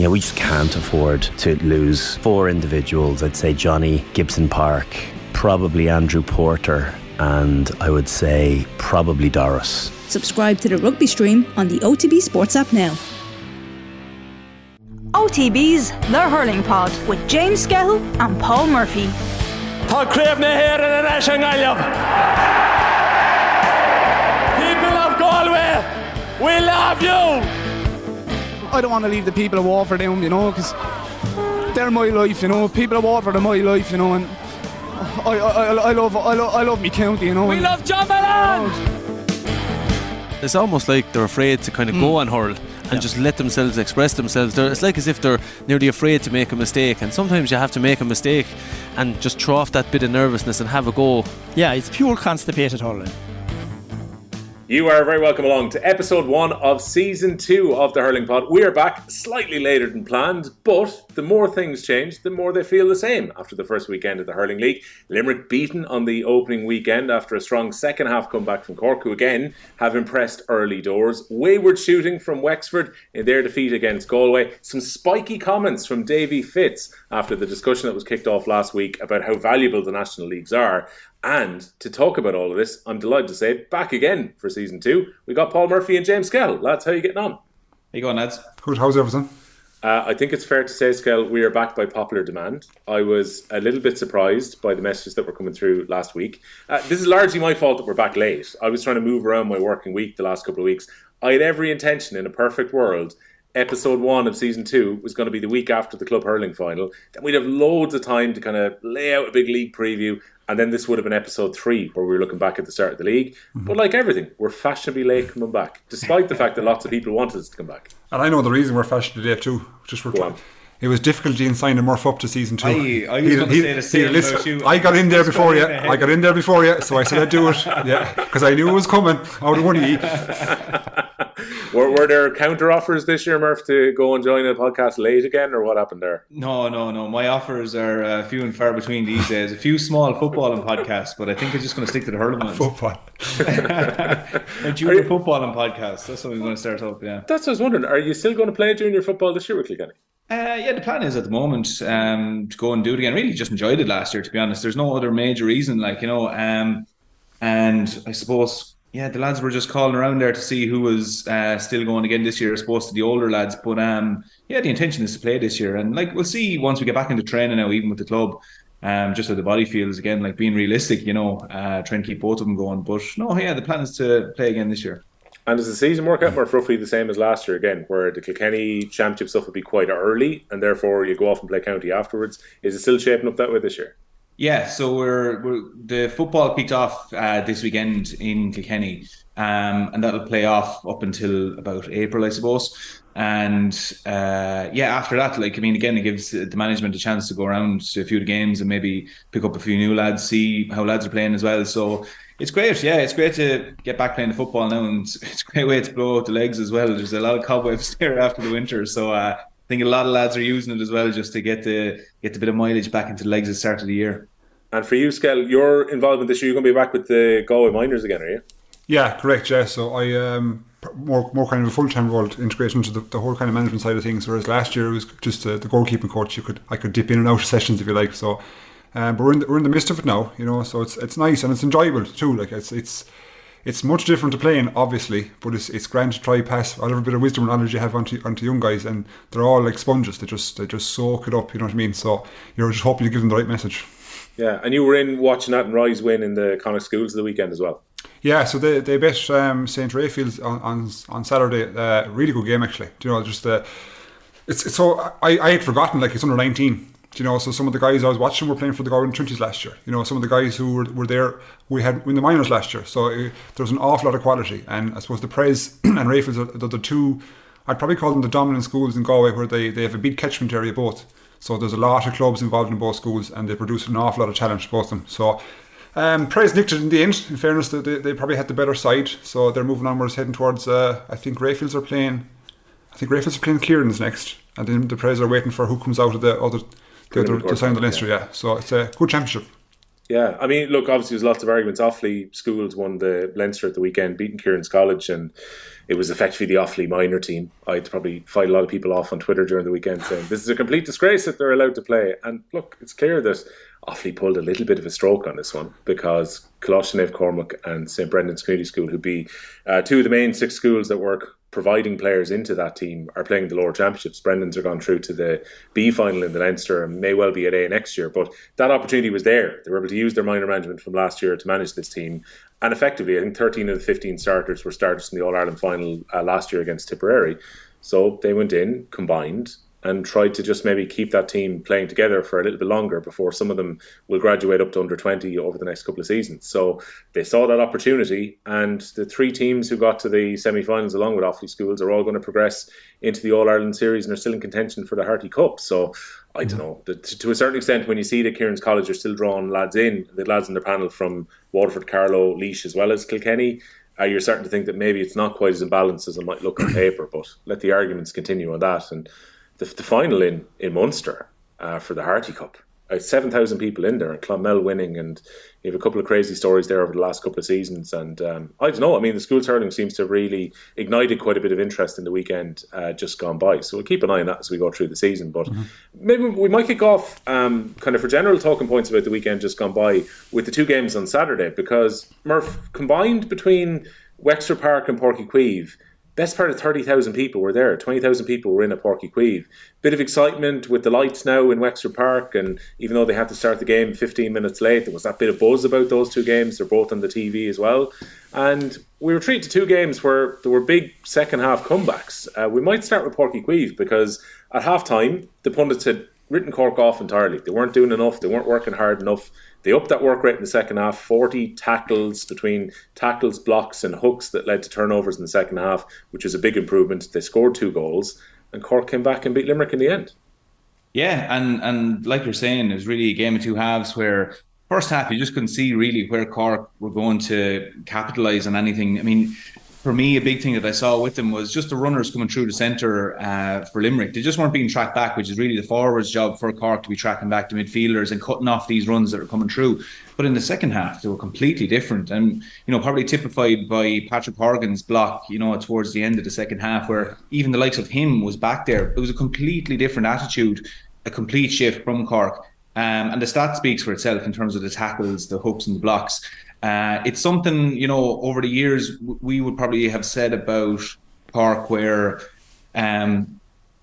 you know, we just can't afford to lose four individuals. I'd say Johnny Gibson Park, probably Andrew Porter, and I would say probably Doris. Subscribe to the rugby stream on the OTB Sports app now. OTB's The Hurling Pod with James Skehill and Paul Murphy. Tá créimna héir in an an gaiileh. People of Galway, we love you! I don't want to leave the people of Waterford down, you know, because they're my life, you know. People of Waterford are my life, you know, and I, I, I, love I love I love me county, you know. We love John Malone! It's almost like they're afraid to kind of mm. go on hurl and yeah. just let themselves express themselves. They're, it's like as if they're nearly afraid to make a mistake, and sometimes you have to make a mistake and just throw off that bit of nervousness and have a go. Yeah, it's pure constipated hurling. You are very welcome along to episode one of season two of the Hurling Pod. We are back slightly later than planned, but the more things change, the more they feel the same after the first weekend of the Hurling League. Limerick beaten on the opening weekend after a strong second half comeback from Cork, who again have impressed early doors. Wayward shooting from Wexford in their defeat against Galway. Some spiky comments from Davy Fitz after the discussion that was kicked off last week about how valuable the national leagues are. And to talk about all of this, I'm delighted to say, back again for season two, we got Paul Murphy and James Skehill. Lads, how are you getting on? How you going, lads? Good, how's everything? Uh, I think it's fair to say, Skell, we are back by popular demand. I was a little bit surprised by the messages that were coming through last week. Uh, this is largely my fault that we're back late. I was trying to move around my working week the last couple of weeks. I had every intention in a perfect world episode one of season two was going to be the week after the club hurling final. Then we'd have loads of time to kind of lay out a big league preview and then this would have been episode three, where we were looking back at the start of the league. Mm-hmm. But like everything, we're fashionably late coming back, despite the fact that lots of people wanted us to come back. And I know the reason we're fashionably late too. Just for it was difficulty in signing Murph up to season two. I, I was going to say the same about you. I got in there before you. I got in there before you, so I said I'd do it. Yeah, because I knew it was coming I would one of you. were, were there counter offers this year, Murph, to go and join a podcast late again, or what happened there? No, no, no. My offers are uh, few and far between these days. A few small football and podcasts, but I think I'm just going to stick to the hurling ones. Football. a junior football and podcast. That's what we're going to start up. Yeah. That's what I was wondering. Are you still going to play junior football this year with Kilkenny? Uh, yeah, the plan is at the moment um, to go and do it again. Really, just enjoyed it last year. To be honest, there's no other major reason. Like you know, um, and I suppose yeah, the lads were just calling around there to see who was uh, still going again this year, as opposed to the older lads. But um, yeah, the intention is to play this year, and like we'll see once we get back into training now, even with the club, um, just how the body feels again. Like being realistic, you know, uh, trying to keep both of them going. But no, yeah, the plan is to play again this year. And does the season work out more roughly the same as last year again, where the Kilkenny Championship stuff would be quite early, and therefore you go off and play county afterwards? Is it still shaping up that way this year? Yeah, so we're, we're the football kicked off uh, this weekend in Kilkenny, um, and that'll play off up until about April, I suppose. And uh, yeah, after that, like I mean, again, it gives the management a chance to go around to a few games and maybe pick up a few new lads, see how lads are playing as well. So it's great, yeah. It's great to get back playing the football now, and it's a great way to blow out the legs as well. There's a lot of cobwebs there after the winter, so uh, think a lot of lads are using it as well, just to get the get the bit of mileage back into the legs at the start of the year. And for you, Skell, your involvement this year, you're going to be back with the Galway Miners again, are you? Yeah, correct. Yeah, so I um more more kind of a full time role integration into the, the whole kind of management side of things. Whereas last year it was just uh, the goalkeeping coach. You could I could dip in and out of sessions if you like. So, um, but we're in the, we're in the midst of it now, you know. So it's it's nice and it's enjoyable too. Like it's it's it's much different to playing, obviously, but it's, it's grand to try pass whatever bit of wisdom and knowledge you have onto, onto young guys, and they're all like sponges. They just they just soak it up. You know what I mean? So you're just hoping you give them the right message. Yeah, and you were in watching that and Rise win in the Connacht Schools the weekend as well. Yeah, so they they bet um, St Raphael's on, on on Saturday. Uh, really good game actually. Do you know just the. Uh, it's, it's so I, I had forgotten like it's under 19 you know, so some of the guys I was watching were playing for the Galway Trinities last year. You know, some of the guys who were, were there, we had in the minors last year. So uh, there was an awful lot of quality. And I suppose the Pres and Raphael's are the, the two, I'd probably call them the dominant schools in Galway where they, they have a big catchment area both. So there's a lot of clubs involved in both schools and they produce an awful lot of talent, both of them. So um, Pres nicked it in the end. In fairness, they, they probably had the better side. So they're moving onwards, heading towards, uh, I think Raphael's are playing, I think Raphael's are playing Kieran's next. And then the Pres are waiting for who comes out of the other the other to sign the Leinster, yeah. yeah. So it's a good championship. Yeah, I mean, look, obviously there's lots of arguments. Offaly schools won the Leinster at the weekend, beating Kieran's College, and it was effectively the Offaly minor team. I'd probably fight a lot of people off on Twitter during the weekend saying this is a complete disgrace that they're allowed to play. And look, it's clear that Offaly pulled a little bit of a stroke on this one because Coláiste Cormac and St Brendan's Community School, who'd be uh, two of the main six schools that work providing players into that team are playing the lower championships. Brendan's are gone through to the B final in the Leinster and may well be at A next year. But that opportunity was there. They were able to use their minor management from last year to manage this team. And effectively, I think 13 of the 15 starters were starters in the All Ireland final uh, last year against Tipperary. So they went in, combined, and try to just maybe keep that team playing together for a little bit longer before some of them will graduate up to under 20 over the next couple of seasons. So they saw that opportunity, and the three teams who got to the semi finals along with Offaly Schools are all going to progress into the All Ireland series and are still in contention for the Harty Cup. So I don't know. To a certain extent, when you see that Kieran's College are still drawing lads in, the lads in the panel from Waterford, Carlow, Laois, as well as Kilkenny, uh, you're starting to think that maybe it's not quite as imbalanced as it might look on paper. But let the arguments continue on that. And the, the final in in Munster uh, for the Harty Cup. Uh, Seven thousand people in there, and Clonmel winning, and you have a couple of crazy stories there over the last couple of seasons. And um, I don't know. I mean, the schools hurling seems to have really ignited quite a bit of interest in the weekend uh, just gone by. So we'll keep an eye on that as we go through the season. But mm-hmm. maybe we might kick off um, kind of for general talking points about the weekend just gone by with the two games on Saturday because Murph combined between Wexford Park and Uí Chaoimh best part of 30,000 people were there. 20,000 people were in a Uí Chaoimh. Bit of excitement with the lights now in Wexford Park. And even though they had to start the game 15 minutes late, there was that bit of buzz about those two games. They're both on the TV as well. And we were treated to two games where there were big second half comebacks. Uh, we might start with Uí Chaoimh because at half time, the pundits had written Cork off entirely. They weren't doing enough, they weren't working hard enough. They upped that work rate in the second half 40 tackles between tackles, blocks, and hooks that led to turnovers in the second half, which was a big improvement. They scored two goals, and Cork came back and beat Limerick in the end. Yeah, and and like you're saying, it was really a game of two halves where first half you just couldn't see really where Cork were going to capitalise on anything. I mean, for me, a big thing that I saw with them was just the runners coming through the centre uh, for Limerick. They just weren't being tracked back, which is really the forwards' job for Cork to be tracking back the midfielders and cutting off these runs that are coming through. But in the second half, they were completely different, and you know probably typified by Patrick Horgan's block. You know towards the end of the second half, where even the likes of him was back there. It was a completely different attitude, a complete shift from Cork. Um, and the stat speaks for itself in terms of the tackles, the hooks, and the blocks. Uh, it's something you know over the years we would probably have said about Park where um,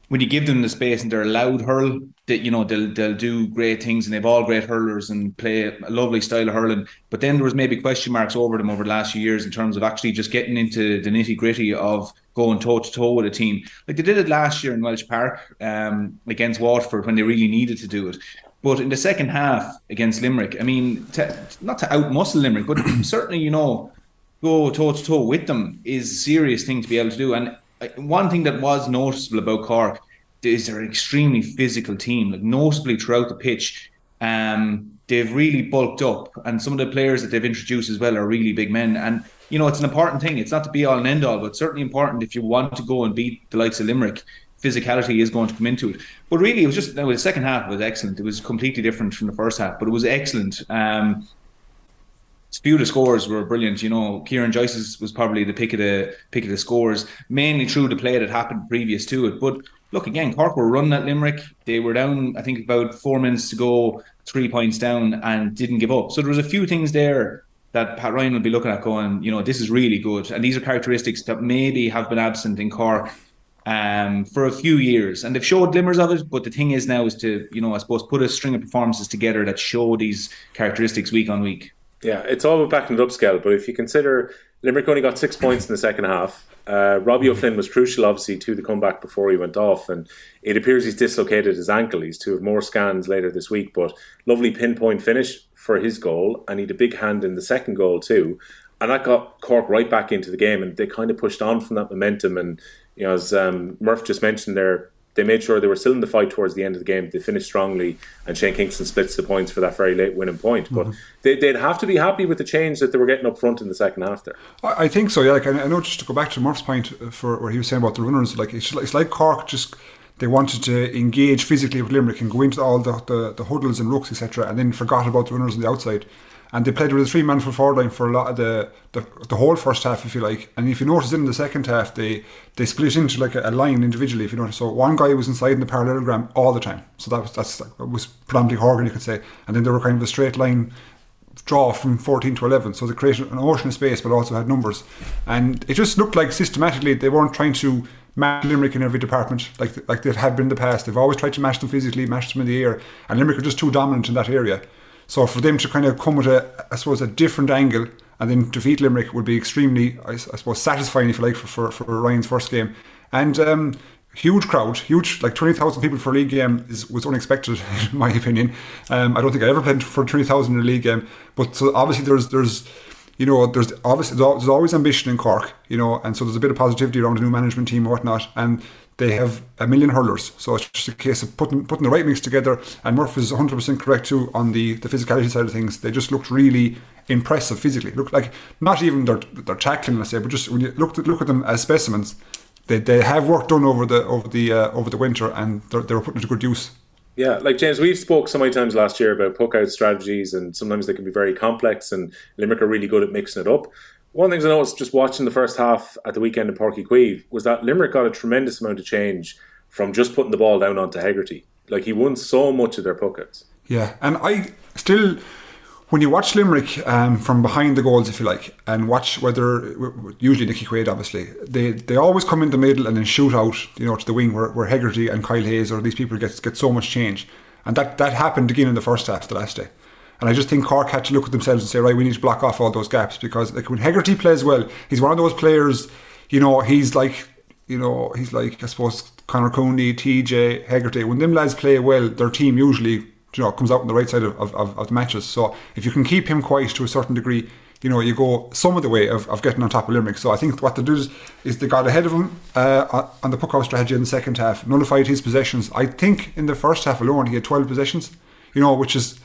when you give them the space and they're allowed hurl, that you know they'll they'll do great things and they've all great hurlers and play a lovely style of hurling. But then there was maybe question marks over them over the last few years in terms of actually just getting into the nitty gritty of going toe to toe with a team. Like they did it last year in Walsh Park um, against Waterford when they really needed to do it. But in the second half against Limerick, I mean, to, not to outmuscle Limerick, but certainly, you know, go toe to toe with them is a serious thing to be able to do. And uh, one thing that was noticeable about Cork is they're an extremely physical team, like noticeably throughout the pitch. Um, they've really bulked up, and some of the players that they've introduced as well are really big men. And you know, it's an important thing. It's not to be all and end all, but certainly important if you want to go and beat the likes of Limerick physicality is going to come into it. But really, it was just no, the second half was excellent. It was completely different from the first half, but it was excellent. Um, few of the scores were brilliant. You know, Kieran Joyce's was probably the pick of the pick of the scores, mainly through the play that happened previous to it. But look again, Cork were running at Limerick. They were down, I think, about four minutes to go, three points down, and didn't give up. So there was a few things there that Pat Ryan will be looking at, going, you know, this is really good, and these are characteristics that maybe have been absent in Cork um, for a few years, and they've showed glimmers of it. But the thing is now is to you know I suppose put a string of performances together that show these characteristics week on week. Yeah, it's all about backing it up, scale. But if you consider Limerick only got six points in the second half, uh, Robbie O'Flynn was crucial, obviously, to the comeback before he went off, and it appears he's dislocated his ankle. He's to have more scans later this week, but lovely pinpoint finish for his goal, and he had a big hand in the second goal too. And that got Cork right back into the game, and they kind of pushed on from that momentum and you know, as um, Murph just mentioned there, they made sure they were still in the fight towards the end of the game. They finished strongly, and Shane Kingston splits the points for that very late winning point. But mm-hmm. they, would have to be happy with the change that they were getting up front in the second half there. I think so, yeah. Like I know, just to go back to Murph's point for where he was saying about the runners, like it's, it's like Cork just they wanted to engage physically with Limerick and go into all the, the, the huddles and rooks, etc., and then forgot about the runners on the outside. And they played with a three man full forward line for a lot of the, the the whole first half, if you like. And if you notice in the second half, they they split into like a, line individually. If you notice, so one guy was inside in the parallelogram all the time. So that was that's that was predominantly Horgan, you could say. And then they were kind of a straight line draw from 14 to 11. So they created an ocean of space, but also had numbers. And it just looked like systematically they weren't trying to match Limerick in every department like like they have been in the past. They've always tried to match them physically, match them in the air, and Limerick are just too dominant in that area. So for them to kind of come at a, I suppose, a different angle and then defeat Limerick would be extremely, I, I suppose, satisfying if you like for, for, for Ryan's first game. And um, huge crowd, huge, like 20,000 people for a league game is, was unexpected, in my opinion. Um, I don't think I ever played for 20,000 in a league game. But so obviously there's, there's, you know, there's obviously there's always ambition in Cork, you know, and so there's a bit of positivity around the new management team and whatnot. And they have a million hurlers. So it's just a case of putting putting the right mix together. And Murph is 100% correct too on the, the physicality side of things. They just looked really impressive physically. Look like not even their, their tackling, let's say, but just when you look at, look at them as specimens, they, they have work done over the over the uh, over the winter and they were putting it to good use. Yeah, like James, we've spoke so many times last year about puck out strategies, and sometimes they can be very complex. And Limerick are really good at mixing it up. One of the things I noticed just watching the first half at the weekend in Uí Chaoimh was that Limerick got a tremendous amount of change from just putting the ball down onto Hegarty. Like he won so much of their pockets. Yeah, and I still, when you watch Limerick um, from behind the goals, if you like, and watch whether usually Nicky Quaid, obviously, they they always come in the middle and then shoot out, you know, to the wing where, where Hegarty and Kyle Hayes or these people get get so much change, and that that happened again in the first half the last day. And I just think Cork had to look at themselves and say, right, we need to block off all those gaps because like when Hegarty plays well, he's one of those players, you know, he's like, you know, he's like, I suppose, Conor Cooney, TJ, Hegarty. When them lads play well, their team usually, you know, comes out on the right side of, of, of the matches. So if you can keep him quiet to a certain degree, you know, you go some of the way of, of getting on top of Limerick. So I think what they did is, is they got ahead of him uh, on the puck out strategy in the second half, nullified his possessions. I think in the first half alone he had 12 possessions, you know, which is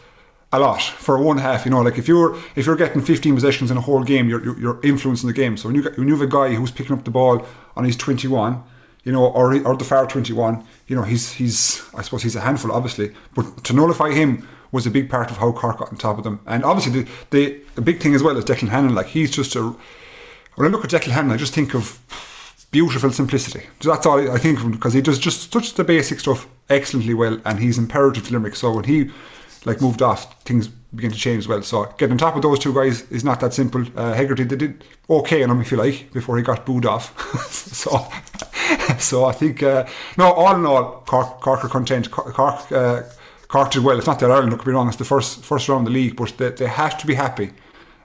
a lot for one half. You know, like if you're if you're getting 15 possessions in a whole game, you're you're, influencing the game. So when you get, when you have a guy who's picking up the ball on his 21, you know, or or the far 21, you know, he's he's I suppose he's a handful, obviously, but to nullify him was a big part of how Cork got on top of them. And obviously the the, the big thing as well is Declan Hannon. Like he's just a when I look at Declan Hannon, I just think of beautiful simplicity. That's all I think of because he does just such the basic stuff excellently well, and he's imperative to Limerick. So when he like moved off, things begin to change as well. So getting on top of those two guys is not that simple. Uh, Hegarty they did okay on him, if you like, before he got booed off. so, so I think uh, no, all in all, Cork, Cork are content. Cork, uh, Cork did well. It's not that Ireland. Don't be wrong. It's the first first round of the league, but they, they have to be happy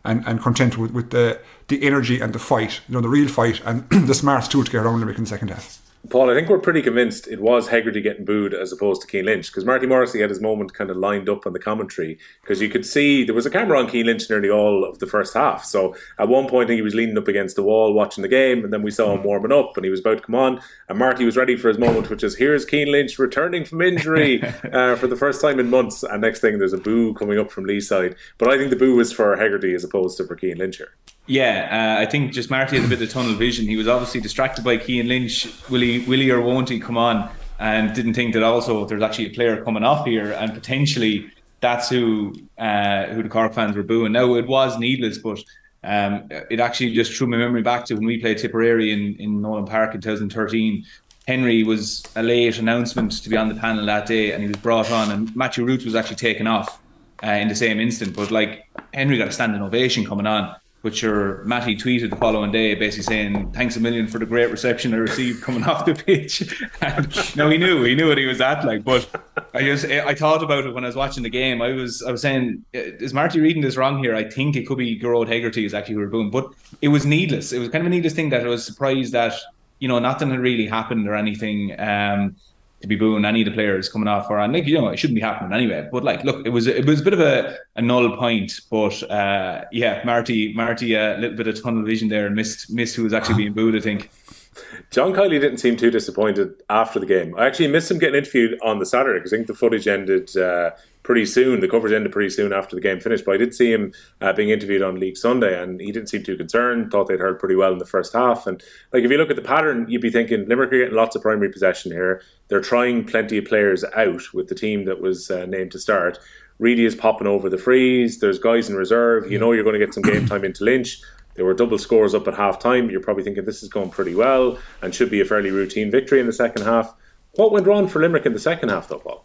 and, and content with, with the the energy and the fight. You know, the real fight and the smarts too to get around Limerick in the second half. Paul, I think we're pretty convinced it was Hegarty getting booed as opposed to Cian Lynch because Marty Morrissey had his moment kind of lined up on the commentary because you could see there was a camera on Cian Lynch nearly all of the first half. So at one point he was leaning up against the wall watching the game, and then we saw him hmm. warming up and he was about to come on, and Marty was ready for his moment, which is here's Cian Lynch returning from injury uh, for the first time in months, and next thing there's a boo coming up from Lee's side. But I think the boo was for Hegarty as opposed to for Cian Lynch here. Yeah, uh, I think just Marty had a bit of tunnel vision. He was obviously distracted by Cian Lynch. Will he, will he or won't he come on? And didn't think that also there's actually a player coming off here, and potentially that's who uh, who the Cork fans were booing. Now it was needless, but um, it actually just threw my memory back to when we played Tipperary in in Nolan Park in 2013. Henry was a late announcement to be on the panel that day, and he was brought on, and Matthew Ruth was actually taken off uh, in the same instant. But like Henry got a standing ovation coming on which your Matty tweeted the following day, basically saying, "Thanks a million for the great reception I received coming off the pitch." no, he knew, he knew what he was at. Like, but I just, I thought about it when I was watching the game. I was, I was saying, is Marty reading this wrong here? I think it could be Gearóid Hegarty is actually who we're booing, but it was needless. It was kind of a needless thing that I was surprised that you know nothing had really happened or anything. Um, to be booing any of the players coming off or and like you know it shouldn't be happening anyway but like look it was it was a bit of a, a null point but uh, yeah Marty Marty a uh, little bit of tunnel vision there and missed missed who was actually being booed I think John Kiely didn't seem too disappointed after the game. I actually missed him getting interviewed on the Saturday because I think the footage ended uh, pretty soon. The coverage ended pretty soon after the game finished. But I did see him uh, being interviewed on League Sunday, and he didn't seem too concerned. Thought they'd heard pretty well in the first half. And like if you look at the pattern, you'd be thinking Limerick are getting lots of primary possession here. They're trying plenty of players out with the team that was uh, named to start. Reidy is popping over the frees. There's guys in reserve. You know you're going to get some game time into Lynch. There were double scores up at half time. You're probably thinking this is going pretty well and should be a fairly routine victory in the second half. What went wrong for Limerick in the second half, though, Paul?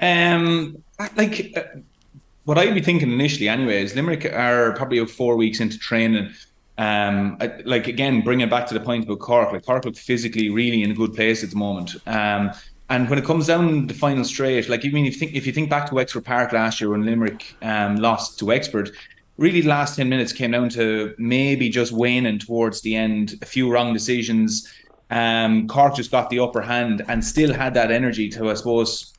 Um, like uh, what I'd be thinking initially, anyway, is Limerick are probably four weeks into training. Um, I, like again, bringing it back to the point about Cork, like Cork look physically really in a good place at the moment. Um, and when it comes down the final straight, like I mean, if you think if you think back to Wexford Park last year when Limerick um, lost to Wexford, really the last ten minutes came down to maybe just waning towards the end, a few wrong decisions. Um, Cork just got the upper hand and still had that energy to, I suppose,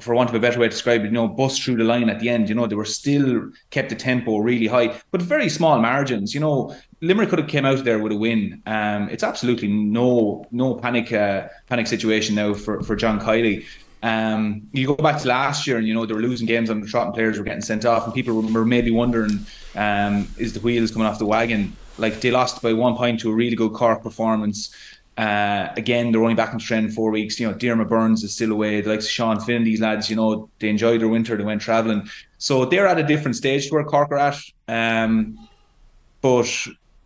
for want of a better way to describe it, you know, bust through the line at the end. You know, they were still kept the tempo really high, but very small margins. You know, Limerick could have came out there with a win. Um, it's absolutely no no panic uh, panic situation now for for John Kiely. Um, you go back to last year, and you know they were losing games on the trot, and players were getting sent off, and people were maybe wondering, um, is the wheels coming off the wagon? Like they lost by one point to a really good Cork performance. Uh, again, they're only back in training four weeks. You know, Diarmaid Byrnes is still away. The likes of Sean Finn, these lads, you know, they enjoyed their winter. They went travelling, so they're at a different stage to where Cork are at. Um, but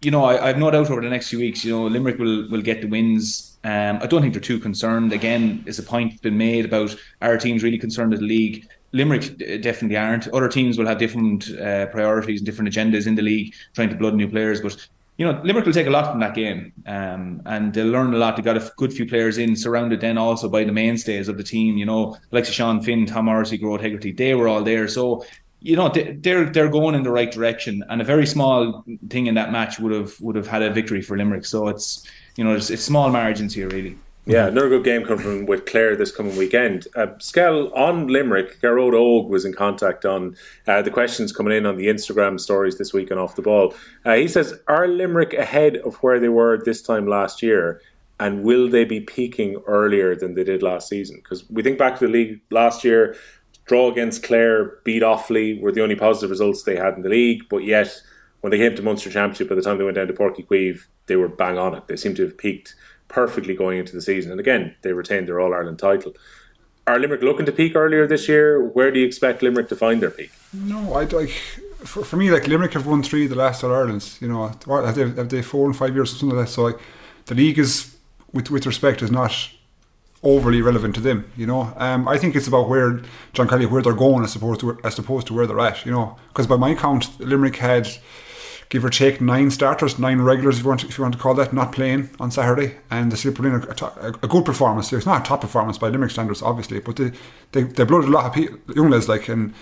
you know, I, have no doubt over the next few weeks, you know, Limerick will will get the wins. Um, I don't think they're too concerned. Again, is a point been made about our teams really concerned with the league. Limerick definitely aren't. Other teams will have different uh, priorities and different agendas in the league, trying to blood new players. But you know, Limerick will take a lot from that game, um, and they'll learn a lot. They got a good few players in, surrounded then also by the mainstays of the team. You know, like Sean Finn, Tom Morrissey, Gearóid Hegarty, they were all there. So, you know, they're they're going in the right direction, and a very small thing in that match would have would have had a victory for Limerick. So it's you know, it's, it's small margins here really. Yeah, another good game coming from with Clare this coming weekend. Uh, Skell on Limerick, Gearóid Óg was in contact on uh, the questions coming in on the Instagram stories this week and off the ball. Uh, he says, Are Limerick ahead of where they were this time last year? And will they be peaking earlier than they did last season? Because we think back to the league last year, draw against Clare, beat Offaly were the only positive results they had in the league, but yet when they came to Munster Championship, by the time they went down to Uí Chaoimh, they were bang on it. They seem to have peaked perfectly going into the season. And again, they retained their All Ireland title. Are Limerick looking to peak earlier this year? Where do you expect Limerick to find their peak? No, I like for, for me like Limerick have won three of the last All Irelands. You know, have they, have they four and five years or something like that? So like, the league is, with with respect, is not overly relevant to them. You know, um, I think it's about where John Kiely where they're going as opposed to as opposed to where they're at. You know, because by my count, Limerick had give or take nine starters, nine regulars, if you want, to, if you want to call that, not playing on Saturday, and they still put a, a, good performance. It's not a top performance by Limerick standards, obviously, but they they, they blooded a lot of people, young lads like and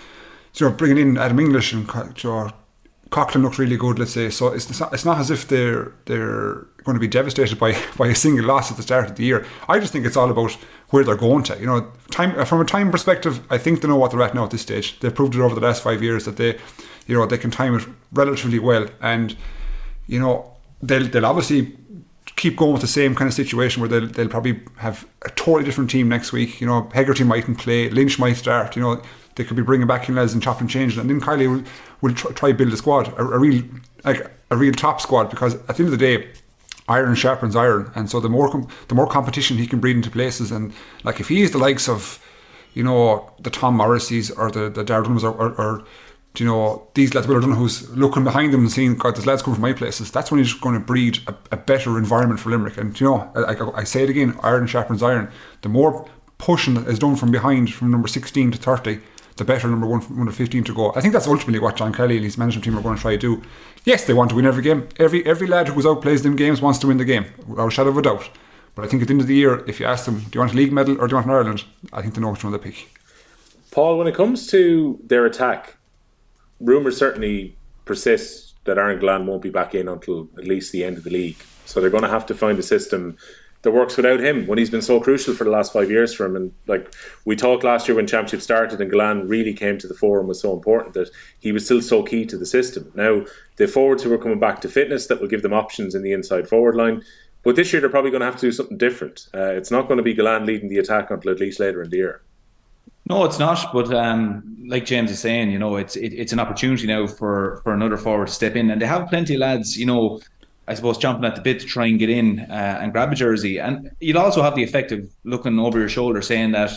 you know bringing in Adam English and you know, Coughlin looked really good. Let's say so. It's, it's not, it's not as if they're they're going to be devastated by by a single loss at the start of the year. I just think it's all about where they're going to. You know, time uh, from a time perspective, I think they know what they're at now at this stage. They've proved it over the last five years that they you know they can time it relatively well, and you know they'll they'll obviously keep going with the same kind of situation where they'll, they'll probably have a totally different team next week. You know, Hegarty mightn't play, Lynch might start. You know, they could be bringing back in lads and chopping and changing, and then Kiely will, will try, try build a squad, a, a, real like a real top squad, because at the end of the day. Iron sharpens iron, and so the more com- the more competition he can breed into places, and like if he is the likes of, you know, the Tom Morrisseys or the the Darren or, or, or you know, these lads, Will O'Donoghue, who's looking behind them and seeing, God, there's lads coming from my places, that's when he's going to breed a, a better environment for Limerick. And, you know, I, I, I, say it again, iron sharpens iron. The more pushing is done from behind, from number 16 to 30, the better number one, number 15 to go. I think that's ultimately what John Kiely and his management team are going to try to do. Yes, they want to win every game. Every every lad who goes out plays them games wants to win the game, without a shadow of a doubt. But I think at the end of the year, if you ask them, do you want a league medal or do you want an Ireland? I think they know which one they pick. Paul, when it comes to their attack, rumours certainly persist that Aaron Gillane won't be back in until at least the end of the league. So they're going to have to find a system that works without him when he's been so crucial for the last five years for him. And like we talked last year when Championship started and Gillane really came to the fore and was so important that he was still so key to the system. Now, the forwards who are coming back to fitness that will give them options in the inside forward line. But this year they're probably going to have to do something different. Uh, it's not going to be Gillane leading the attack until at least later in the year. No, it's not. But um, like James is saying, you know, it's it, it's an opportunity now for for another forward to step in, and they have plenty of lads, you know, I suppose jumping at the bit to try and get in uh, and grab a jersey. And you'd also have the effect of looking over your shoulder, saying that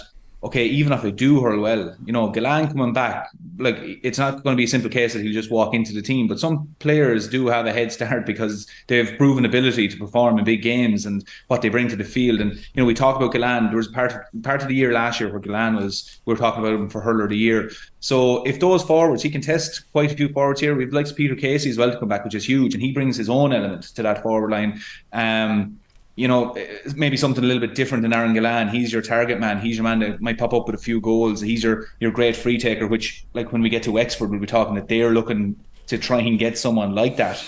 okay, even if I do hurl well, you know, Gillane coming back, like it's not going to be a simple case that he'll just walk into the team. But some players do have a head start because they've proven ability to perform in big games and what they bring to the field. And you know, we talk about Gillane. There was part of, part of the year last year where Gillane was we were talking about him for hurler of the year. So if those forwards, he can test quite a few forwards here. We'd like Peter Casey as well to come back, which is huge, and he brings his own element to that forward line. Um, you know, maybe something a little bit different than Aaron Gillane. He's your target man. He's your man that might pop up with a few goals. He's your your great free taker. Which, like when we get to Wexford, we'll be talking that they're looking to try and get someone like that.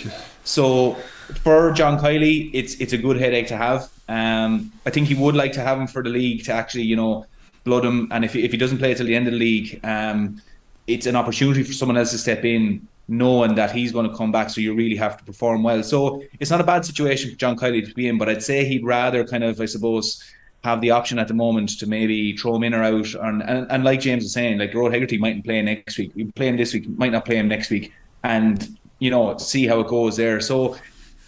So for John Kiely, it's it's a good headache to have. Um, I think he would like to have him for the league to actually, you know, blood him. And if he, if he doesn't play till the end of the league, um, it's an opportunity for someone else to step in knowing that he's going to come back. So you really have to perform well. So it's not a bad situation for John Kiely to be in, but I'd say he'd rather kind of, I suppose, have the option at the moment to maybe throw him in or out. And, and, and like James was saying, like Gearóid Hegarty mightn't play next week. He'll play him this week, might not play him next week. And, you know, see how it goes there. So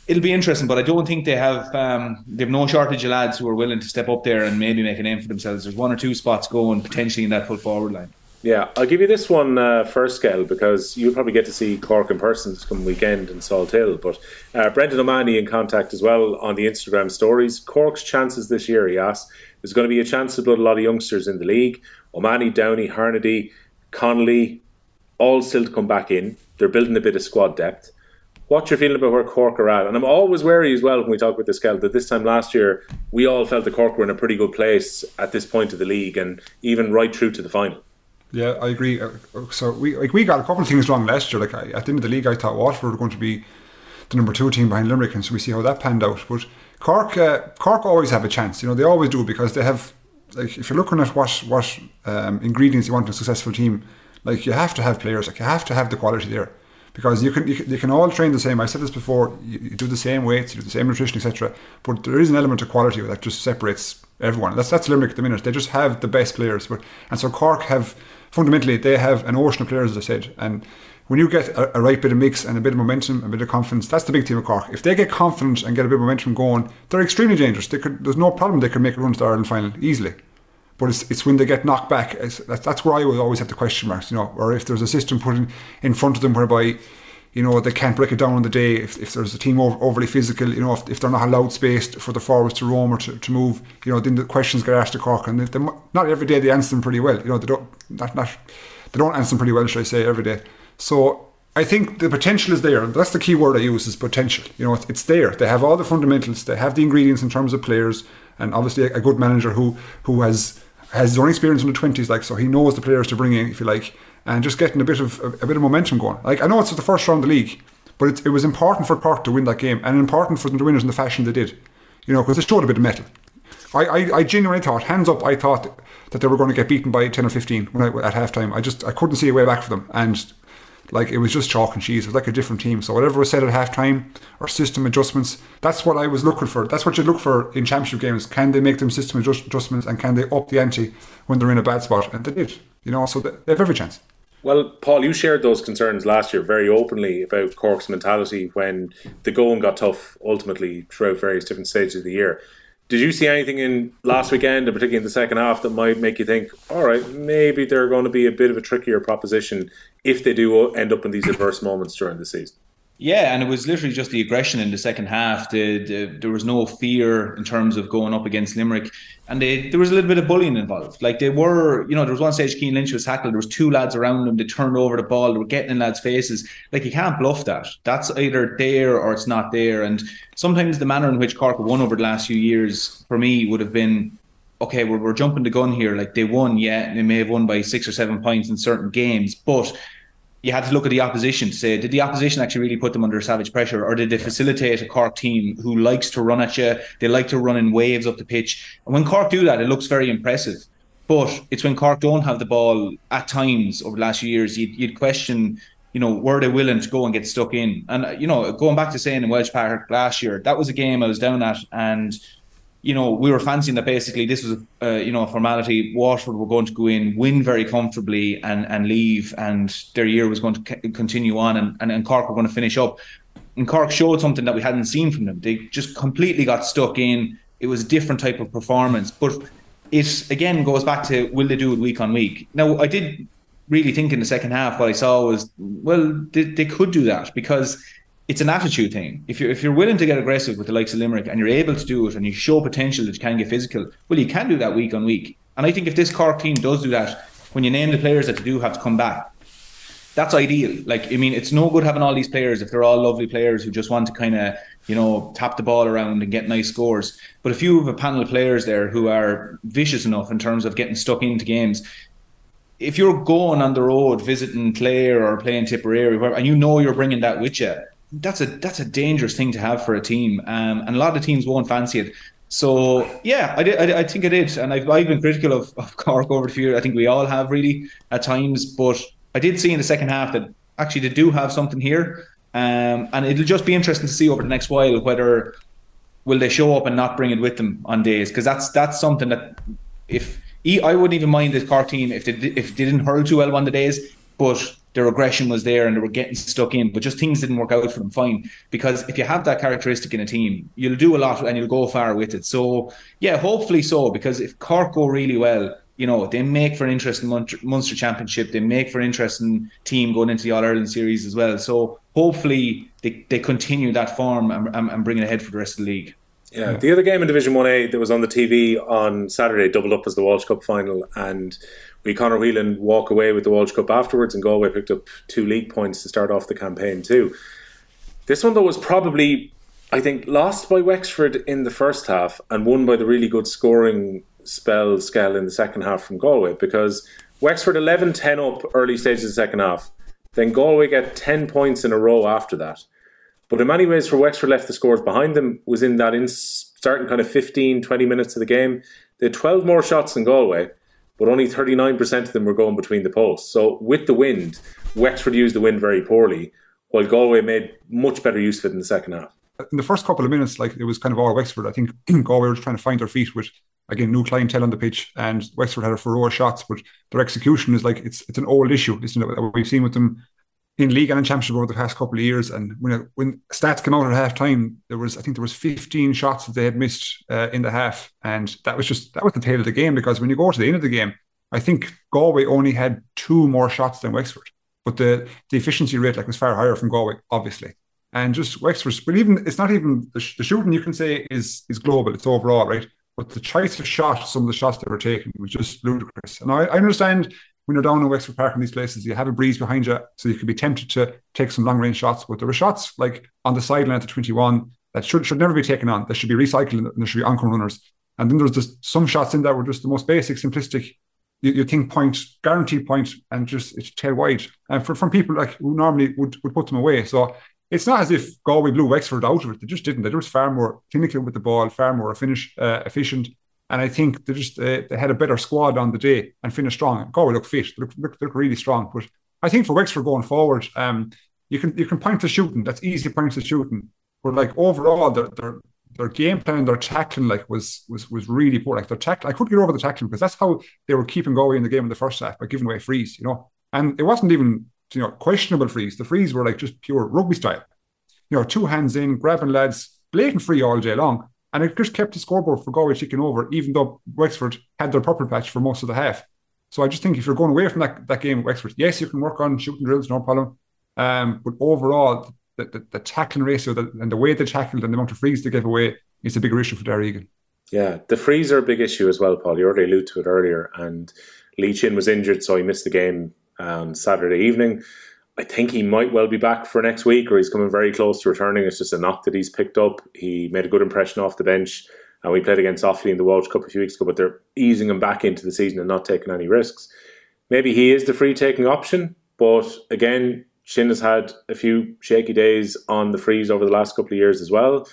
it'll be interesting, but I don't think they have um, they've no shortage of lads who are willing to step up there and maybe make a name for themselves. There's one or two spots going potentially in that full forward line. Yeah, I'll give you this one uh, first, Gail, because you'll probably get to see Cork in person this coming weekend in Salthill. But uh, Brendan O'Mahony in contact as well on the Instagram stories. Cork's chances this year, he asked. There's going to be a chance to put a lot of youngsters in the league. O'Mahony, Downey, Harnedy, Connolly, all still to come back in. They're building a bit of squad depth. What's your feeling about where Cork are at? And I'm always wary as well when we talk about this, Gail, that this time last year we all felt the Cork were in a pretty good place at this point of the league and even right through to the final. Yeah, I agree. Uh, so we like we got a couple of things wrong last year. Like at the end of the league, I thought Waterford were going to be the number two team behind Limerick, and so we see how that panned out. But Cork, uh, Cork always have a chance. You know, they always do because they have. Like if you're looking at what what um, ingredients you want in a successful team, like you have to have players. Like you have to have the quality there because you can, you can, you can all train the same. I said this before. You, you do the same weights, you do the same nutrition, etc. But there is an element of quality that just separates everyone. That's that's Limerick at the minute. They just have the best players. But and so Cork have fundamentally they have an ocean of players, as I said, and when you get a, a, right bit of mix and a bit of momentum, a bit of confidence, that's the big team of Cork. If they get confident and get a bit of momentum going, they're extremely dangerous. They could, there's no problem they could make a run to the Ireland final easily. But it's, it's when they get knocked back, that's, that's where I always have the question marks, you know, or if there's a system put in, in front of them whereby you know, they can't break it down on the day. If, if there's a team over, overly physical, you know, if, if they're not allowed space for the forwards to roam or to, to move, you know, then the questions get asked to Cork. And they, they, not every day they answer them pretty well. You know, they don't, not, not, they don't answer them pretty well, should I say, every day. So I think the potential is there. That's the key word I use is potential. You know, it's, it's there. They have all the fundamentals. They have the ingredients in terms of players, and obviously a, a good manager who who has has his own experience in the twenties, like so he knows the players to bring in, if you like and just getting a bit of a, a bit of momentum going. Like I know it's the first round of the league, but it, it was important for Cork to win that game, and important for them to win it in the fashion they did. You know, because they showed a bit of metal. I, I, I, genuinely thought, hands up, I thought that they were going to get beaten by 10 or 15 when I, at halftime. I just I couldn't see a way back for them. And like it was just chalk and cheese. It was like a different team. So whatever was said at halftime or system adjustments, that's what I was looking for. That's what you look for in championship games. Can they make them system adjust- adjustments and can they up the ante when they're in a bad spot? And they did. You know, so they have every chance. Well, Paul, you shared those concerns last year very openly about Cork's mentality when the going got tough ultimately throughout various different stages of the year. Did you see anything in last weekend, and particularly in the second half, that might make you think, all right, maybe they're going to be a bit of a trickier proposition if they do end up in these adverse moments during the season? Yeah, and it was literally just the aggression in the second half. The, the, there was no fear in terms of going up against Limerick, and they, there was a little bit of bullying involved. Like they were, you know, there was one stage Cian Lynch was tackled. There was two lads around them. They turned over the ball. They were getting in lads' faces. Like you can't bluff that. That's either there or it's not there. And sometimes the manner in which Cork won over the last few years, for me, would have been okay, we're, we're jumping the gun here. Like they won, yeah, they may have won by six or seven points in certain games, but you had to look at the opposition to say, did the opposition actually really put them under savage pressure, or did they facilitate a Cork team who likes to run at you? They like to run in waves up the pitch. And when Cork do that, it looks very impressive. But it's when Cork don't have the ball at times over the last few years, you'd, you'd question, you know, were they willing to go and get stuck in? And uh, you know, going back to saying in Walsh Park last year, that was a game I was down at, and you know, we were fancying that basically this was, uh, you know, a formality. Waterford were going to go in, win very comfortably, and and leave, and their year was going to c- continue on, and, and, and Cork were going to finish up. And Cork showed something that we hadn't seen from them. They just completely got stuck in. It was a different type of performance, but it again goes back to will they do it week on week? Now, I did really think in the second half what I saw was well, they, they could do that because it's an attitude thing. If you're if you're willing to get aggressive with the likes of Limerick and you're able to do it and you show potential that you can get physical, well, you can do that week on week. And I think if this Cork team does do that, when you name the players that they do have to come back, that's ideal. Like I mean, it's no good having all these players if they're all lovely players who just want to kind of you know tap the ball around and get nice scores. But if you have a panel of players there who are vicious enough in terms of getting stuck into games, if you're going on the road visiting Clare or playing Tipperary, and you know you're bringing that with you, that's a that's a dangerous thing to have for a team, um, and a lot of teams won't fancy it. So yeah, I, did, I, I think I did, and I've, I've been critical of, of Cork over the few. I think we all have really at times, but I did see in the second half that actually they do have something here, um, and it'll just be interesting to see over the next while whether will they show up and not bring it with them on days. Because that's that's something that if I wouldn't even mind this Cork team if they if they didn't hurl too well on the days, but their aggression was there and they were getting stuck in, but just things didn't work out for them. Fine, because if you have that characteristic in a team, you'll do a lot and you'll go far with it. So yeah, hopefully so. Because if Cork go really well, you know they make for an interesting Munster Championship. They make for an interesting team going into the All Ireland series as well. So hopefully they, they continue that form and, and, and bring it ahead for the rest of the league. Yeah, the other game in Division 1A that was on the TV on Saturday doubled up as the Walsh Cup final, and we Conor Whelan walk away with the Walsh Cup afterwards, and Galway picked up two league points to start off the campaign too. This one though was probably, I think, lost by Wexford in the first half and won by the really good scoring spell Skell in the second half from Galway because Wexford 11-10 up early stages of the second half. Then Galway get 10 points in a row after that. But in many ways, for Wexford left the scores behind them was in that in starting kind of 15, 20 minutes of the game. They had 12 more shots than Galway, but only 39% of them were going between the posts. So with the wind, Wexford used the wind very poorly, while Galway made much better use of it in the second half. In the first couple of minutes, like it was kind of all Wexford. I think Galway were trying to find their feet with again new clientele on the pitch, and Wexford had a furore shots, but their execution is like it's it's an old issue. isn't Listen, we've seen with them in league and in championship over the past couple of years. And when when stats came out at half time, there was I think there was 15 shots that they had missed uh, in the half, and that was just that was the tail of the game because when you go to the end of the game, I think Galway only had two more shots than Wexford, but the the efficiency rate like was far higher from Galway, obviously. And just Wexford, but even it's not even the, the shooting you can say is is global, it's overall, right? But the choice of shots, some of the shots they were taking was just ludicrous. And I, I understand when you're down in Wexford Park in these places, you have a breeze behind you, so you could be tempted to take some long range shots. But there were shots like on the sideline at the 21 that should should never be taken on. That should be recycled and there should be oncoming runners. And then there's just some shots in there were just the most basic, simplistic. You, you think point, guaranteed point, and just it's tail wide. And for, from people like who normally would, would put them away. So it's not as if Galway blew Wexford out of it. They just didn't. They were far more clinical with the ball, far more finish, uh, efficient. And I think they just uh, they had a better squad on the day and finished strong. Galway look fit, look, look, look really strong. But I think for Wexford going forward, um, you can you can point to shooting. That's easy points to shooting. But like overall, their their their game plan, their tackling like was was was really poor. Like their tackle, I couldn't get over the tackling because that's how they were keeping Galway in the game in the first half by giving away frees, you know. And it wasn't even you know questionable frees. The frees were like just pure rugby style. You know, two hands in, grabbing lads, blatant free all day long. And it just kept the scoreboard for Galway ticking over, even though Wexford had their purple patch for most of the half. So I just think if you're going away from that, that game, Wexford, yes, you can work on shooting drills, no problem. Um, but overall, the, the, the tackling ratio the, and the way they tackled and the amount of frees they gave away is a bigger issue for Darragh Egan. Yeah, the frees are a big issue as well, Paul. You already alluded to it earlier. And Lee Chin was injured, so he missed the game on Saturday evening. I think he might well be back for next week, or he's coming very close to returning. It's just a knock that he's picked up. He made a good impression off the bench, and we played against Offaly in the Walsh Cup a few weeks ago. But they're easing him back into the season and not taking any risks. Maybe he is the free taking option, but again, Chin has had a few shaky days on the frees over the last couple of years as well.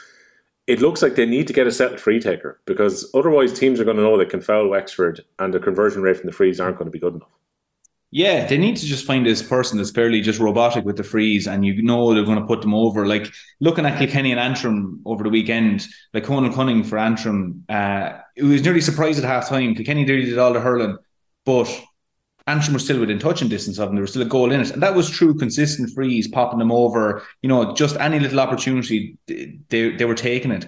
It looks like they need to get a settled free taker because otherwise teams are going to know they can foul Wexford and the conversion rate from the frees aren't going to be good enough. Yeah, they need to just find this person that's fairly just robotic with the frees, and you know they're going to put them over. Like looking at Kilkenny and Antrim over the weekend, like Conal Cunning for Antrim, uh, it was nearly surprised at half time. Kilkenny nearly did all the hurling, but Antrim were still within touching distance of them. There was still a goal in it, and that was true consistent frees, popping them over. You know, just any little opportunity, they they were taking it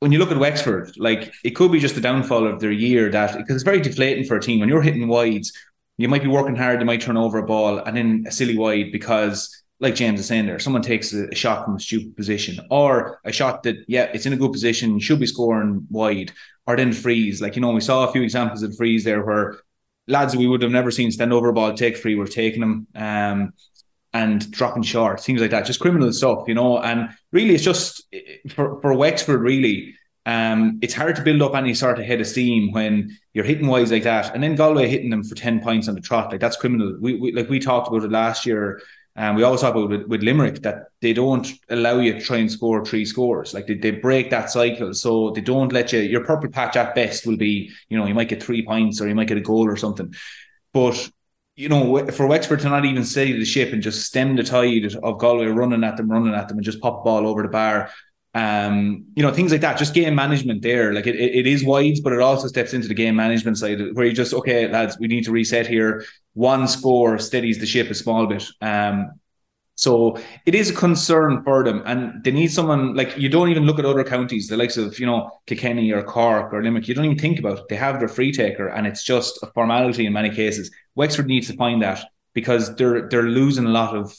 when you look at Wexford, like it could be just the downfall of their year that because it's very deflating for a team when you're hitting wides you might be working hard, you might turn over a ball and then a silly wide because, like James is saying there, someone takes a, shot from a stupid position or a shot that, yeah, it's in a good position, should be scoring wide, or then frees. Like, you know, we saw a few examples of frees there where lads we would have never seen stand over a ball, take free, were taking them. Um, and dropping short, things like that, just criminal stuff, you know. And really, it's just for, for Wexford, really, um, it's hard to build up any sort of head of steam when you're hitting wise like that, and then Galway hitting them for ten points on the trot, like that's criminal. We, we like we talked about it last year, and um, we always talk about with, with, Limerick that they don't allow you to try and score three scores, like they, they break that cycle, so they don't let you. Your purple patch at best will be, you know, you might get three points or you might get a goal or something, but you know, for Wexford to not even steady the ship and just stem the tide of Galway running at them, running at them, and just pop the ball over the bar, um, you know, things like that, just game management there. Like it, it is wides, but it also steps into the game management side where you just, okay, lads, we need to reset here. One score steadies the ship a small bit. Um, so it is a concern for them. And they need someone like you don't even look at other counties, the likes of, you know, Kilkenny or Cork or Limerick. You don't even think about it. They have their free taker and it's just a formality in many cases. Wexford needs to find that because they're they're losing a lot of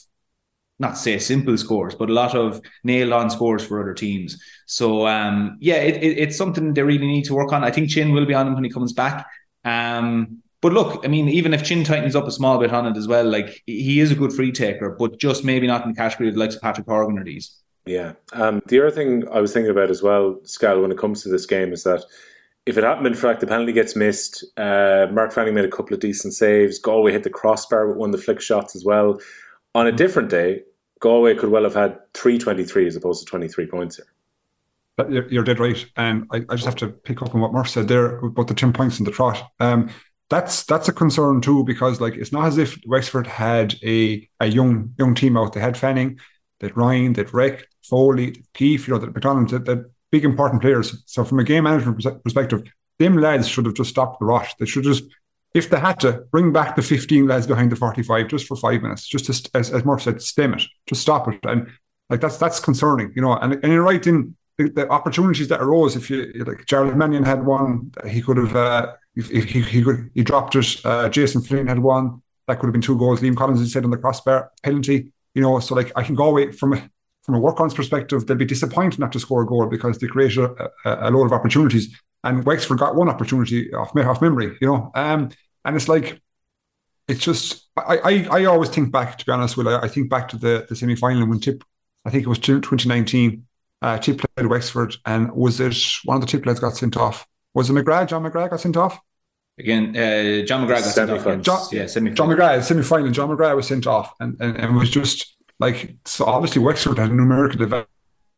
not say simple scores, but a lot of nailed on scores for other teams. So um, yeah, it, it, it's something they really need to work on. I think Chin will be on him when he comes back. Um, but look, I mean, even if Chin tightens up a small bit on it as well, like he is a good free taker, but just maybe not in the category of the likes of Patrick Horgan or these. Yeah. Um, the other thing I was thinking about as well, Skell, when it comes to this game is that if it happened, in fact the penalty gets missed, uh, Mark Fanning made a couple of decent saves. Galway hit the crossbar with one of the flick shots as well. On a different day, Galway could well have had three twenty-three as opposed to 23 points here. But you're dead right. And I, I just have to pick up on what Murph said there about the 10 points in the trot. Um, that's that's a concern too because like it's not as if Wexford had a a young young team out. They had Fanning, that Ryan, that Reck, Foley, Keefe, you know, that McDonald, that, that big important players. So from a game management perspective, them lads should have just stopped the rush. They should just if they had to bring back the 15 lads behind the 45 just for five minutes, just to, as, as said, stem it, just stop it. And like that's that's concerning, you know. And, and you're right in the, the opportunities that arose. If you like, Gerald Mannion had one, he could have, uh, if, if he, he, could, he dropped it. Uh, Jason Flynn had one, that could have been two goals. Liam Collins, he said, on the crossbar penalty, you know. So like, I can go away from from a work on's perspective, they'll be disappointed not to score a goal because they created a, a, a load of opportunities. And Wexford got one opportunity off, off memory, you know. Um, and it's like, it's just, I, I, I always think back, to be honest, Will, I, I think back to the, the semi final when Tip, I think it was 2019, uh, Tip played Wexford, and was it one of the Tip players got sent off? Was it McGrath? John McGrath got sent off? Again, uh, John McGrath got sent off. John, yeah, semi John McGrath, semi final. John McGrath was sent off, and, and, and was just like, so obviously Wexford had a numerical advantage,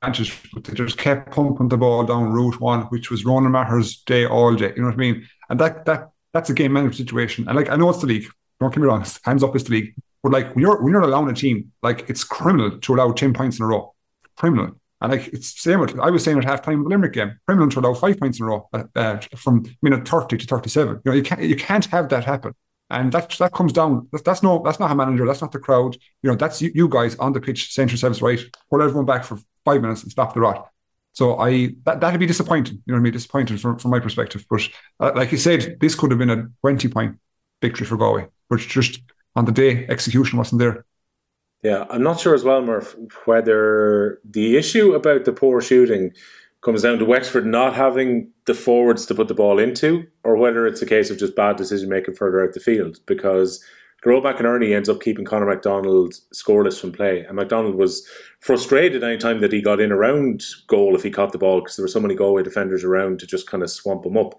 but they just kept pumping the ball down Route 1, which was Ronan Maher's day all day. You know what I mean? And that that that's a game management situation. And like I know it's the league. Don't get me wrong, hands up is the league. But like when you're when you're allowing a team, like it's criminal to allow 10 points in a row. Criminal. And like it's same with I was saying at halftime of the Limerick game, criminal to allow five points in a row uh, uh, from minute 30 to 37. You know, you can't you can't have that happen. And that that comes down. That's, no that's not a manager, that's not the crowd. You know, that's you, you guys on the pitch, saying yourselves right, pull everyone back for five minutes and stop the rot. So I that that'd be disappointing. You know what I mean? Disappointing from, from my perspective. But uh, like you said, this could have been a twenty point victory for Galway, but just on the day execution wasn't there. Yeah, I'm not sure as well, Murph, whether the issue about the poor shooting comes down to Wexford not having the forwards to put the ball into, or whether it's a case of just bad decision making further out the field. Because Gearóid McInerney ends up keeping Conor McDonald scoreless from play. And McDonald was frustrated any time that he got in around goal if he caught the ball because there were so many Galway defenders around to just kind of swamp him up.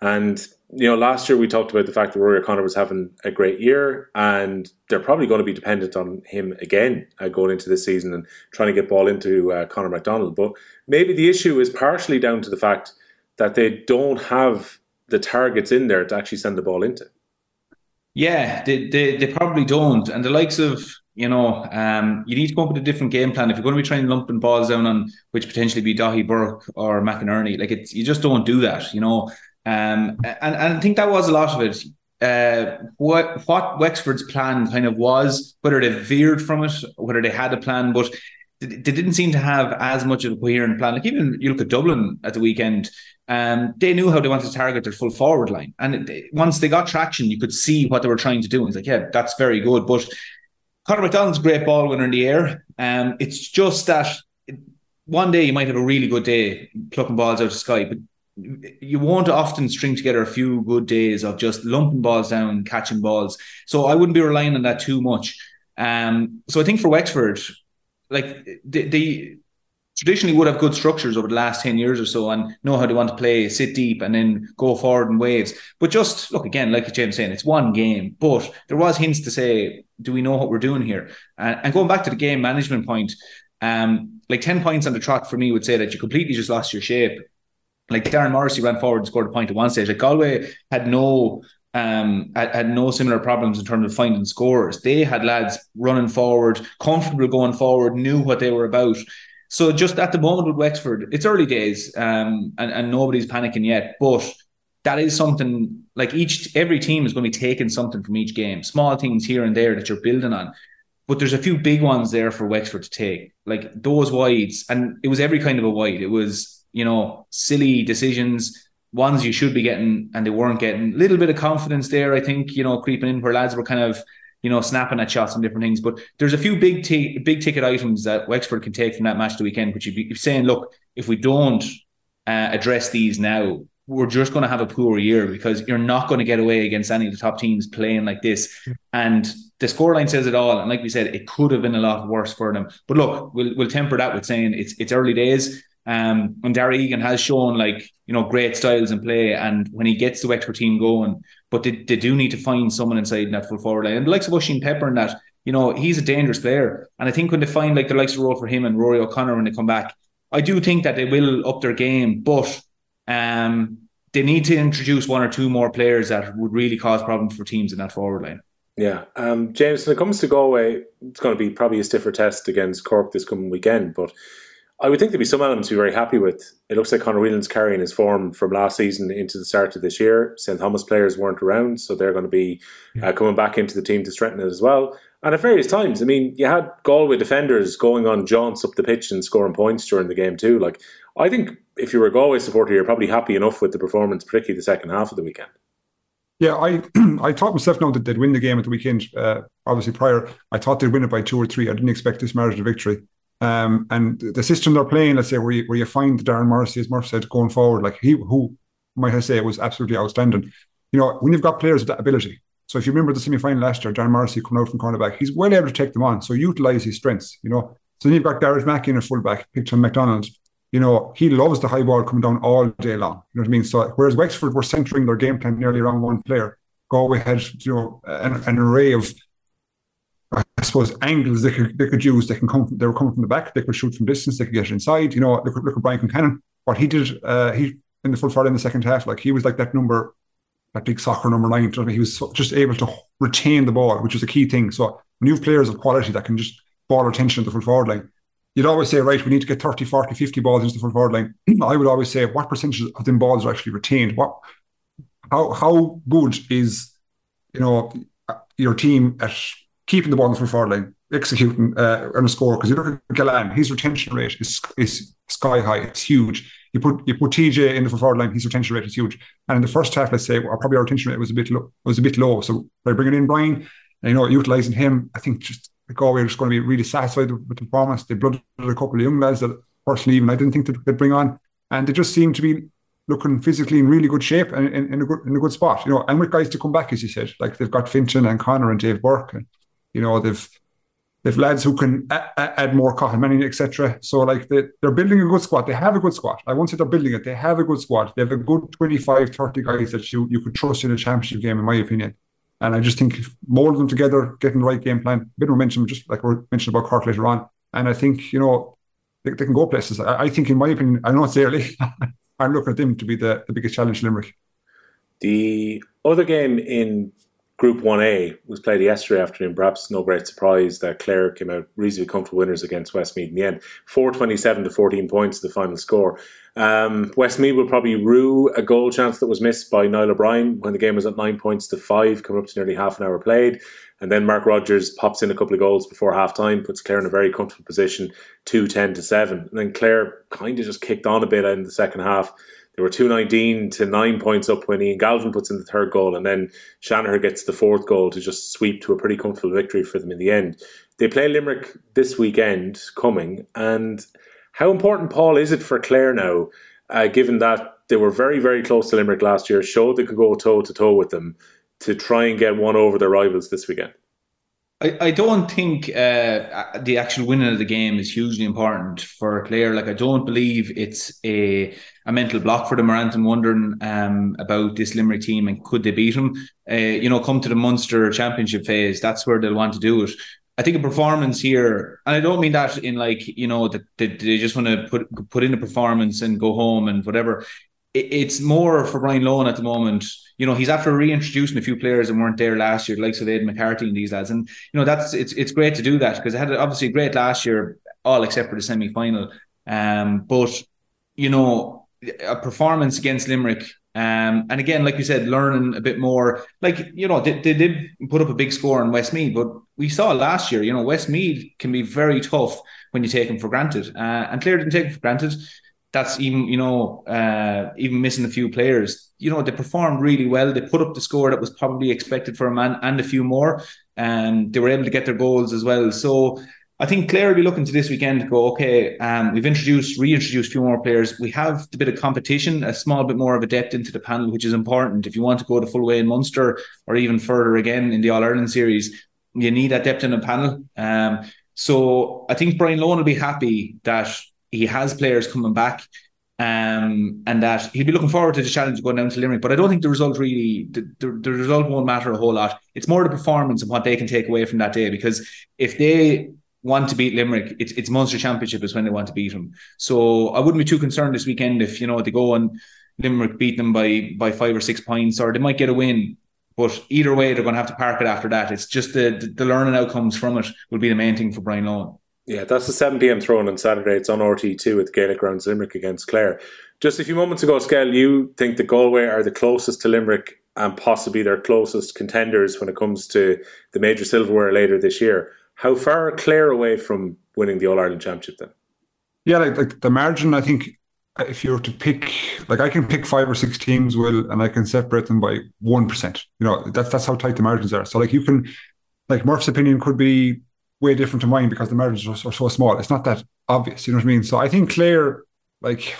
And, you know, last year we talked about the fact that Rory O'Connor was having a great year and they're probably going to be dependent on him again uh, going into this season and trying to get ball into uh, Conor McDonald. But maybe the issue is partially down to the fact that they don't have the targets in there to actually send the ball into. Yeah, they, they, they probably don't. And the likes of, you know, um, you need to come up with a different game plan. If you're going to be trying lumping balls down on which potentially be Daithí Burke or McInerney, like it's you just don't do that, you know. Um, and, and I think that was a lot of it. Uh, what what Wexford's plan kind of was, whether they veered from it, whether they had a plan, but they didn't seem to have as much of a coherent plan. Like even you look at Dublin at the weekend, um, they knew how they wanted to target their full forward line, and it, once they got traction, you could see what they were trying to do. It's like, yeah, that's very good. But Conor McDonald's great ball winner in the air. Um, it's just that one day you might have a really good day plucking balls out of the sky, but you won't often string together a few good days of just lumping balls down, catching balls. So I wouldn't be relying on that too much. Um, so I think for Wexford, like they, traditionally would have good structures over the last 10 years or so and know how they want to play, sit deep and then go forward in waves. But just look again, like James saying, it's one game, but there was hints to say, do we know what we're doing here? And, and going back to the game management point, um, like 10 points on the trot for me would say that you completely just lost your shape like Darren Morrissey ran forward and scored a point at one stage. Like Galway had no um had, had no similar problems in terms of finding scores. They had lads running forward, comfortable going forward, knew what they were about. So just at the moment with Wexford, it's early days, um, and, and nobody's panicking yet. But that is something like each every team is going to be taking something from each game, small things here and there that you're building on. But there's a few big ones there for Wexford to take, like those wides, and it was every kind of a wide. It was you know, silly decisions, ones you should be getting and they weren't getting. A little bit of confidence there, I think, you know, creeping in where lads were kind of, you know, snapping at shots and different things. But there's a few big t- big ticket items that Wexford can take from that match the weekend, which you'd be saying, look, if we don't uh, address these now, we're just going to have a poor year because you're not going to get away against any of the top teams playing like this. And the scoreline says it all. And like we said, it could have been a lot worse for them. But look, we'll we'll temper that with saying it's it's early days. Um, and Darragh Egan has shown like you know great styles in play, and when he gets the Wexford team going, but they, they do need to find someone inside in that full forward line. And the likes of Oisín Pepper and that, you know, he's a dangerous player. And I think when they find like the likes of role for him and Rory O'Connor when they come back, I do think that they will up their game, but um, they need to introduce one or two more players that would really cause problems for teams in that forward line. Yeah, um, James. When it comes to Galway, it's going to be probably a stiffer test against Cork this coming weekend, but I would think there'd be some elements to be very happy with. It looks like Conor Whelan's carrying his form from last season into the start of this year. St Thomas players weren't around, so they're going to be uh, coming back into the team to strengthen it as well. And at various times, I mean, you had Galway defenders going on jaunts up the pitch and scoring points during the game too. Like, I think if you were a Galway supporter, you're probably happy enough with the performance, particularly the second half of the weekend. Yeah, I I thought myself now that they'd win the game at the weekend. Uh, obviously, prior I thought they'd win it by two or three. I didn't expect this margin of victory. Um, and the system they're playing, let's say, where you, where you find Darren Morrissey, as Murph said, going forward, like he, who might I say, was absolutely outstanding. You know, when you've got players with that ability. So if you remember the semi final last year, Darren Morrissey coming out from cornerback, he's well able to take them on. So utilize his strengths, you know. So then you've got Gareth Mackey in a fullback, Picton McDonald. You know, he loves the high ball coming down all day long. You know what I mean? So whereas Wexford were centering their game plan nearly around one player, Galway had, you know, an, an array of I suppose angles they could they could use. They can come. They were coming from the back. They could shoot from distance. They could get inside. You know, look, look at Brian Concannon. What he did, uh, he in the full forward in the second half, like he was like that number, that big soccer number nine. He was just able to retain the ball, which is a key thing. So when you have players of quality that can just ball attention at the full forward line, you'd always say, right, we need to get 30, 40, 50 balls into the full forward line. I would always say, what percentage of them balls are actually retained? What, how how good is, you know, your team at keeping the ball in the forward line, executing uh, on a score. Because you look at Gillane, his retention rate is is sky high. It's huge. You put you put TJ in the forward line, his retention rate is huge. And in the first half, let's say, well, probably our retention rate was a bit low. Was a bit low. So by bringing in Brian, and, you know, utilizing him, I think just Galway are just going to be really satisfied with the performance. They blooded a couple of young lads that personally even I didn't think they'd bring on, and they just seem to be looking physically in really good shape and in, a good in a good spot. You know, and with guys to come back, as you said, like they've got Fintan and Connor and Dave Burke. And, you know, they've they've lads who can add more Cathal Mannion, etc. So like they, they're building a good squad. They have a good squad. I won't say they're building it. They have a good squad. They have a good 25, 30 guys that you, you could trust in a championship game, in my opinion. And I just think mold them together, getting the right game plan. A bit of mention, just like we mentioned about Cork later on. And I think, you know, they, they can go places. I, I, think, in my opinion, I know it's early. I'm looking at them to be the, the biggest challenge in Limerick. The other game in Group 1A was played yesterday afternoon. Perhaps no great surprise that Clare came out reasonably comfortable winners against Westmeath in the end. 427 to 14 points, the final score. Um, Westmeath will probably rue a goal chance that was missed by Niall O'Brien when the game was at nine points to five, coming up to nearly half an hour played. And then Mark Rogers pops in a couple of goals before half time, puts Clare in a very comfortable position, 2 10 to 7. And then Clare kind of just kicked on a bit in the second half. They were 219 to 9 points up when Ian Galvin puts in the third goal, and then Shanahan gets the fourth goal to just sweep to a pretty comfortable victory for them in the end. They play Limerick this weekend coming, and how important, Paul, is it for Clare now, uh, given that they were very, very close to Limerick last year, showed they could go toe to toe with them to try and get one over their rivals this weekend? I, I don't think uh, the actual winning of the game is hugely important for a player. Like I don't believe it's a a mental block for them or wondering um, about this Limerick team and could they beat them. Uh, you know, come to the Munster Championship phase, that's where they'll want to do it. I think a performance here, and I don't mean that in like you know that they, they just want to put put in a performance and go home and whatever. It, it's more for Brian Lohan at the moment you know, he's after reintroducing a few players that weren't there last year, like so they McCarthy and these lads. And you know, that's it's it's great to do that because they had obviously great last year, all except for the semi final. Um, but you know, a performance against Limerick. Um, and again, like you said, learning a bit more. Like you know, they, they did put up a big score on Westmeath, but we saw last year. You know, Westmeath can be very tough when you take them for granted, uh, and Clare didn't take for granted that's even you know uh, even missing a few players. You know they performed really well. They put up the score that was probably expected for a man and a few more, and they were able to get their goals as well. So I think Clare will be looking to this weekend to go. Okay, um, we've introduced, reintroduced a few more players. We have a bit of competition, a small bit more of a depth into the panel, which is important. If you want to go the full way in Munster or even further again in the All Ireland series, you need that depth in the panel. Um, so I think Brian Lohan will be happy that he has players coming back. Um, and that he'd be looking forward to the challenge going down to Limerick. But I don't think the result really, the, the, the, result won't matter a whole lot. It's more the performance and what they can take away from that day. Because if they want to beat Limerick, it's, it's Munster Championship is when they want to beat them. So I wouldn't be too concerned this weekend if, you know, they go and Limerick beat them by, by five or six points, or they might get a win. But either way, they're going to have to park it after that. It's just the, the, the learning outcomes from it will be the main thing for Brian Lohan. Yeah, that's the 7 pm throw on Saturday. It's on RT2 at Gaelic Grounds Limerick against Clare. Just a few moments ago, Skell, you think the Galway are the closest to Limerick and possibly their closest contenders when it comes to the major silverware later this year. How far are Clare away from winning the All Ireland Championship then? Yeah, like, like the margin, I think if you were to pick, like I can pick five or six teams, will, and I can separate them by one percent. You know, that's that's how tight the margins are. So like you can, like Murph's opinion could be way different to mine because the margins are, are so small. It's not that obvious, you know what I mean? So I think Clare, like,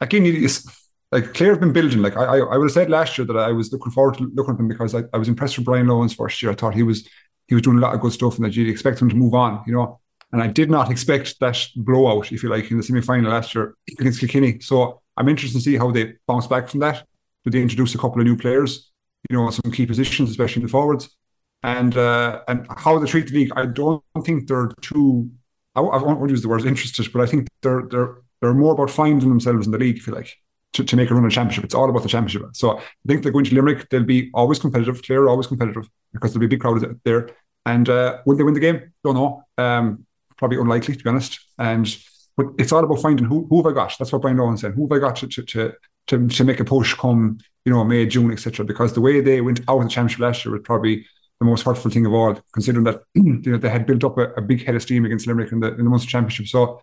again, is like Clare have been building. Like I, I, I would have said last year that I was looking forward to looking at them because I, I was impressed with Brian Lohan's first year. I thought he was he was doing a lot of good stuff and that you'd expect him to move on, you know. And I did not expect that blowout, if you like, in the semi final last year against Kilkenny. So I'm interested to see how they bounce back from that. Did they introduce a couple of new players, you know, some key positions, especially in the forwards? And uh, and how they treat the league. I don't think they're too. I, I won't use the word interested, but I think they're they're they're more about finding themselves in the league. If you like. To, to make a run of championship, it's all about the championship. So I think they're going to Limerick. They'll be always competitive. Clare always competitive because there'll be a big crowd there. And uh, will they win the game? Don't know. Um, probably unlikely to be honest. And but it's all about finding who who have I got. That's what Brian Lohan said. Who have I got to to to to, to make a push come you know May June etc. Because the way they went out of the championship last year was probably the most hurtful thing of all, considering that you know they had built up a, a, big head of steam against Limerick in the in the Munster Championship. So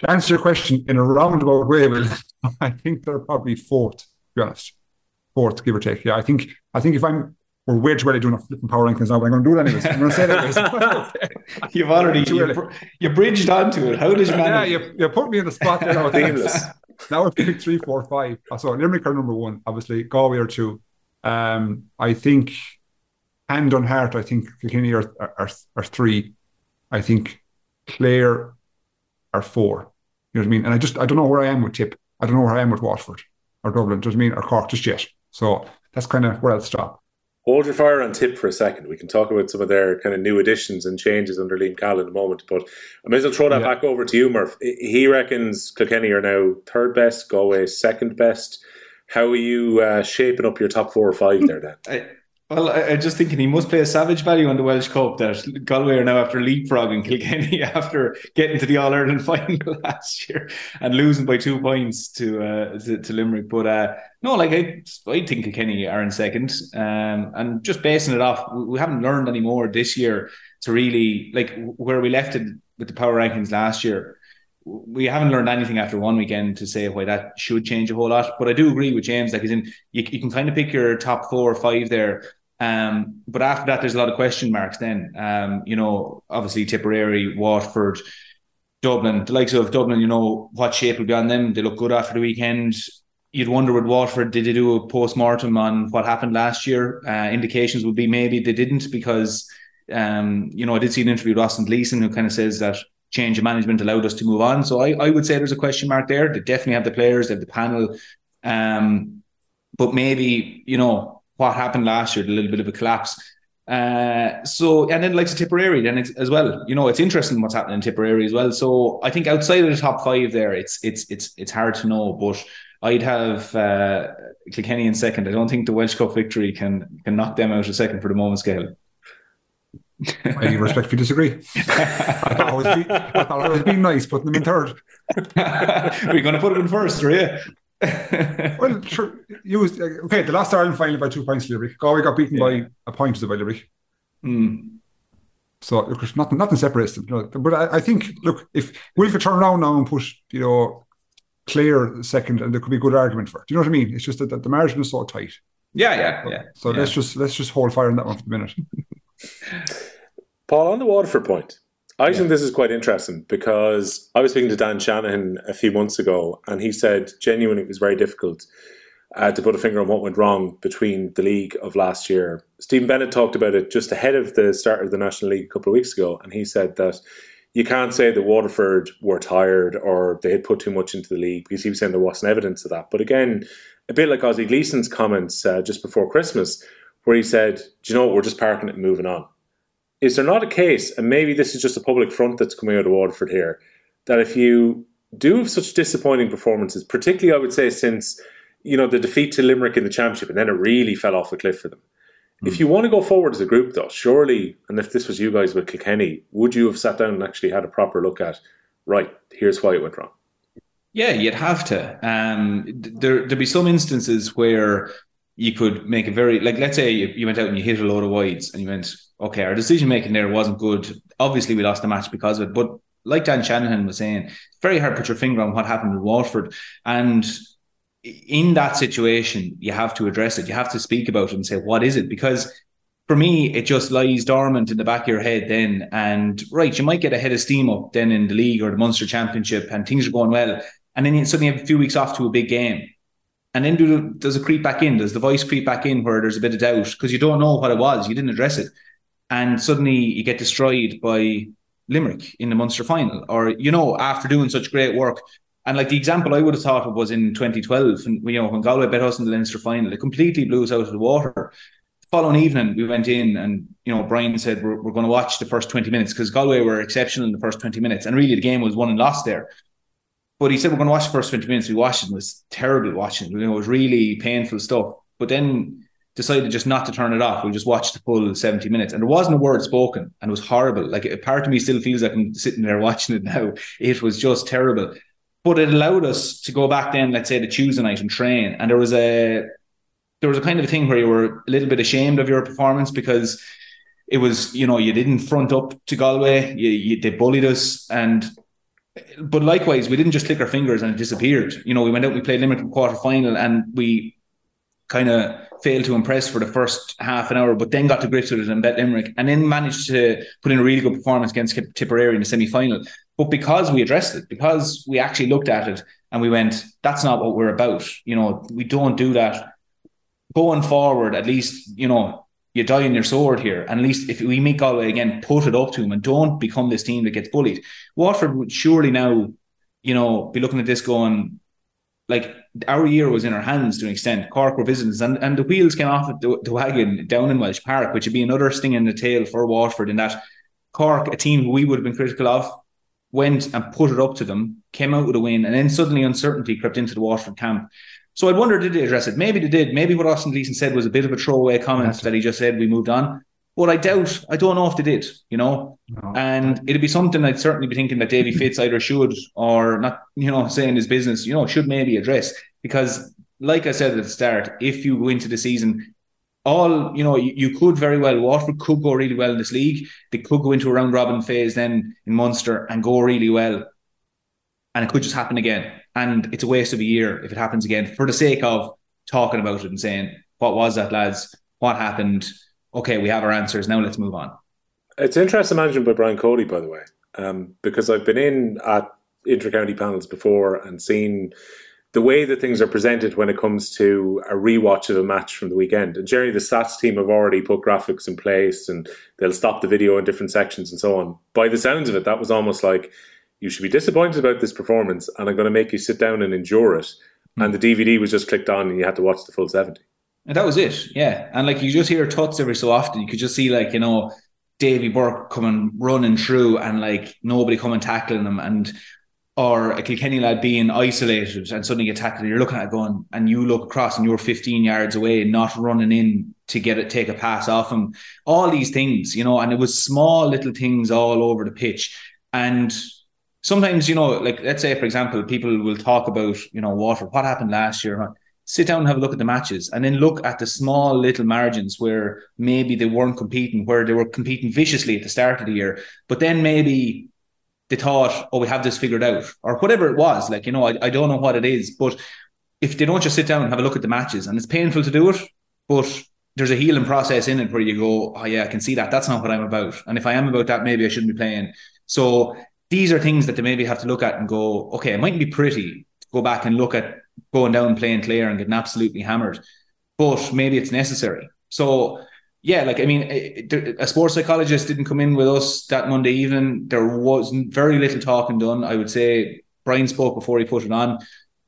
to answer your question in a roundabout way, I think they're probably fourth, to be honest. Fourth, give or take. Yeah, I think I think if I'm we're way too early doing a flipping power rankings now, but I'm going to do it anyways. I'm going to say it anyways. You've already you, you bridged onto it. How did you manage? Yeah, you, you put me in the spot there. now. now we've picked three, four, five. So Limerick are number one, obviously. Galway are two. Um, I think hand on heart, I think Kilkenny are, are, are three. I think Clare are four. You know what I mean? And I just I don't know where I am with Tip. I don't know where I am with Waterford or Dublin. Do you know what I mean? Or Cork just yet. So that's kind of where I'll stop. Hold your fire on Tip for a second. We can talk about some of their kind of new additions and changes under Liam Cahill in a moment. But I may as well throw that yeah. back over to you, Murph. He reckons Kilkenny are now third best, Galway second best. How are you uh, shaping up your top four or five there, then? I, Well, I, am just thinking he must play a savage value on the Walsh Cup that Galway are now after leapfrogging Kilkenny after getting to the All Ireland final last year and losing by two points to uh, to, to, Limerick. But uh, no, like I, I think Kilkenny are in second, um, and just basing it off, we, we haven't learned any more this year to really like where we left it with the power rankings last year we haven't learned anything after one weekend to say why that should change a whole lot. But I do agree with James. Like, in you, you can kind of pick your top four or five there. Um, but after that, there's a lot of question marks. Then, um, you know, obviously Tipperary, Waterford, Dublin, the likes of Dublin. You know what shape will be on them. They look good after the weekend. You'd wonder with Waterford, did they do a post mortem on what happened last year? Uh, indications would be maybe they didn't because, um, you know, I did see an interview with Austin Gleeson who kind of says that change of management allowed us to move on. So I, I would say there's a question mark there. They definitely have the players, they have the panel. Um, but maybe, you know, what happened last year, a little bit of a collapse. Uh, so and then like Tipperary then as well. You know, it's interesting what's happening in Tipperary as well. So I think outside of the top five there, it's it's it's it's hard to know. But I'd have uh, Kilkenny in second. I don't think the Walsh Cup victory can can knock them out of second for the moment scale. I respectfully disagree. I thought I was, be, I thought I was being nice, putting them in third. We're going to put them in first, are you? well, sure. You was okay. The last Ireland final by two points, Limerick. Galway got beaten yeah. by a point by Limerick. Mm. So look, nothing, nothing separates them. You know, but I, I, think, look, if we could turn around now and push, you know, Clare second, and there could be a good argument for it. Do you know what I mean? It's just that, that the margin is so tight. Yeah, yeah, yeah. So, yeah. let's just let's just hold fire on that one for the minute. Paul, on the Waterford point, I yeah. think this is quite interesting because I was speaking to Dan Shanahan a few months ago, and he said genuinely it was very difficult uh, to put a finger on what went wrong between the league of last year. Stephen Bennett talked about it just ahead of the start of the National League a couple of weeks ago, and he said that you can't say that Waterford were tired or they had put too much into the league because he was saying there wasn't evidence of that. But again, a bit like Ozzie Gleeson's comments uh, just before Christmas, where he said, Do you know what? We're just parking it and moving on. Is there not a case, and maybe this is just a public front that's coming out of Waterford here, that if you do have such disappointing performances, particularly I would say since you know the defeat to Limerick in the championship, and then it really fell off a cliff for them. Mm. If hmm. you want to go forward as a group, though, surely, and if this was you guys with Kilkenny, would you have sat down and actually had a proper look at, right, here's why it went wrong? Yeah, you'd have to. Um, there, there'd be some instances where you could make a very like let's say you, you went out and you hit a load of wides and you went okay our decision making there wasn't good. Obviously we lost the match because of it. But like Dan Shanahan was saying it's very hard to put your finger on what happened in Waterford and in that situation you have to address it. You have to speak about it and say what is it? Because for me, it just lies dormant in the back of your head then. And right, you might get a head of steam up then in the league or the Munster Championship and things are going well. And then you suddenly have a few weeks off to a big game and then do, does it creep back in? Does the voice creep back in where there's a bit of doubt because you don't know what it was, you didn't address it, and suddenly you get destroyed by Limerick in the Munster final, or you know after doing such great work. And like the example I would have thought of was in 2012, and you know when Galway bet us in the Leinster final, it completely blew us out of the water. The following evening, we went in, and you know Brian said we're, we're going to watch the first 20 minutes because Galway were exceptional in the first 20 minutes, and really the game was won and lost there. But he said we're going to watch the first 20 minutes. We watched it. It was terrible watching. It was really painful stuff. But then decided just not to turn it off. We just watched the full 70 minutes. And there wasn't a word spoken. And it was horrible. Like a part of me still feels like I'm sitting there watching it now. It was just terrible. But it allowed us to go back then, let's say the Tuesday night and train. And there was a there was a kind of a thing where you were a little bit ashamed of your performance because it was, you know, you didn't front up to Galway. You, you, they bullied us, and but likewise, we didn't just click our fingers and it disappeared. You know, we went out, we played Limerick in quarter final, and we kind of failed to impress for the first half an hour, but then got to grips with it and bet Limerick, and then managed to put in a really good performance against Tipperary in the semi final. But because we addressed it, because we actually looked at it and we went, that's not what we're about. You know, we don't do that. Going forward, at least, you know, you die on your sword here. And at least if we meet Galway again, put it up to them and don't become this team that gets bullied. Waterford would surely now, you know, be looking at this going, like our year was in our hands to an extent. Cork were visitors, and, and the wheels came off the, the wagon down in Walsh Park, which would be another sting in the tail for Waterford. In that Cork, a team we would have been critical of, went and put it up to them, came out with a win, and then suddenly uncertainty crept into the Waterford camp. So I wonder, did they address it? Maybe they did. Maybe what Austin Gleeson said was a bit of a throwaway comment that he just said we moved on. But I doubt, I don't know if they did, you know. No. And it'd be something I'd certainly be thinking that Davy Fitz either should or not, you know, saying his business, you know, should maybe address. Because, like I said at the start, if you go into the season, all, you know, you, you could very well, Waterford could go really well in this league. They could go into a round robin phase then in Munster and go really well. And it could just happen again. And it's a waste of a year if it happens again for the sake of talking about it and saying, what was that, lads? What happened? Okay, we have our answers. Now let's move on. It's interesting management by Brian Cody, by the way, um, because I've been in at inter-county panels before and seen the way that things are presented when it comes to a rewatch of a match from the weekend. And generally, the stats team have already put graphics in place and they'll stop the video in different sections and so on. By the sounds of it, that was almost like you should be disappointed about this performance and I'm going to make you sit down and endure it. Hmm. And the DVD was just clicked on and you had to watch the full 70. And that was it, yeah. And like you just hear tuts every so often. You could just see like, you know, Davy Burke coming running through and like nobody coming tackling them and or a Kilkenny lad being isolated and suddenly get tackled. You're looking at going and you look across and you're 15 yards away, not running in to get it, take a pass off him. All these things, you know, and it was small little things all over the pitch. And sometimes, you know, like let's say, for example, people will talk about, you know, Waterford, what happened last year. Sit down and have a look at the matches and then look at the small little margins where maybe they weren't competing, where they were competing viciously at the start of the year. But then maybe they thought, oh, we have this figured out, or whatever it was. Like, you know, I, I don't know what it is. But if they don't just sit down and have a look at the matches, and it's painful to do it, but there's a healing process in it where you go, oh, yeah, I can see that. That's not what I'm about. And if I am about that, maybe I shouldn't be playing. So these are things that they maybe have to look at and go, okay, it mightn't be pretty to go back and look at going down playing Clare and getting absolutely hammered, but maybe it's necessary. So, yeah, like I mean, a sports psychologist didn't come in with us that Monday evening. There was very little talking done. I would say Brian spoke before he put it on,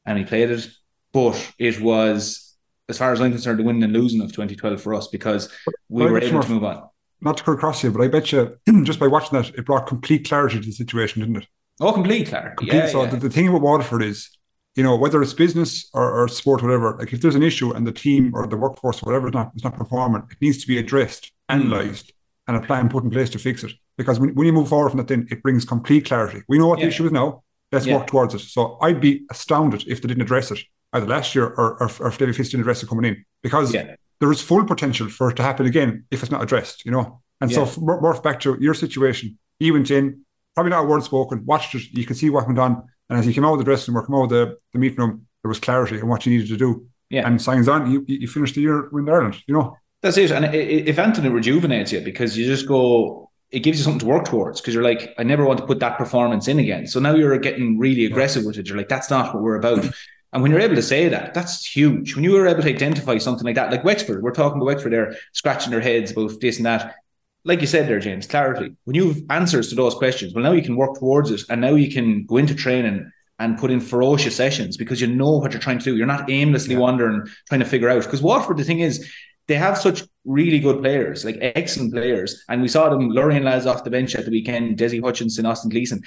and he played it, but it was, as far as I'm concerned, the winning and losing of 2012 for us because we were able to move on. Not to cut across you, but I bet you just by watching that, it brought complete clarity to the situation, didn't it? Oh, complete clarity. Complete. Yeah, so yeah. The, the thing about Waterford is, you know, whether it's business or, or sport, whatever, like if there's an issue and the team or the workforce, whatever, is not, is not performing, it needs to be addressed, hmm. analysed, and a plan put in place to fix it. Because when, when you move forward from that, then it brings complete clarity. We know what Yeah. the issue is now. Let's work towards it. So I'd be astounded if they didn't address it either last year or, or, or if David Fitz didn't address it coming in. Because Yeah. There is full potential for it to happen again if it's not addressed, you know. And so, Yeah. more more back to your situation, he went in, probably not a word spoken, watched it, you could see what went on. And as he came out of the dressing room, or came out of the, the meeting room, there was clarity on what you needed to do. Yeah. And signs on, you, you finished the year with Ireland, you know. That's it. And if Anthony rejuvenates you because you just go, it gives you something to work towards because you're like, I never want to put that performance in again. So now you're getting really aggressive with it. You're like, that's not what we're about. And when you're able to say that, that's huge. When you were able to identify something like that, like Wexford, we're talking about Wexford there, scratching their heads about this and that. Like you said there, James, clarity. When you have answers to those questions, well, now you can work towards it. And now you can go into training and put in ferocious sessions because you know what you're trying to do. You're not aimlessly wandering, trying to figure out. Because Waterford, the thing is, they have such really good players, like excellent players. And we saw them luring lads off the bench at the weekend, Desi Hutchinson, Austin Gleeson,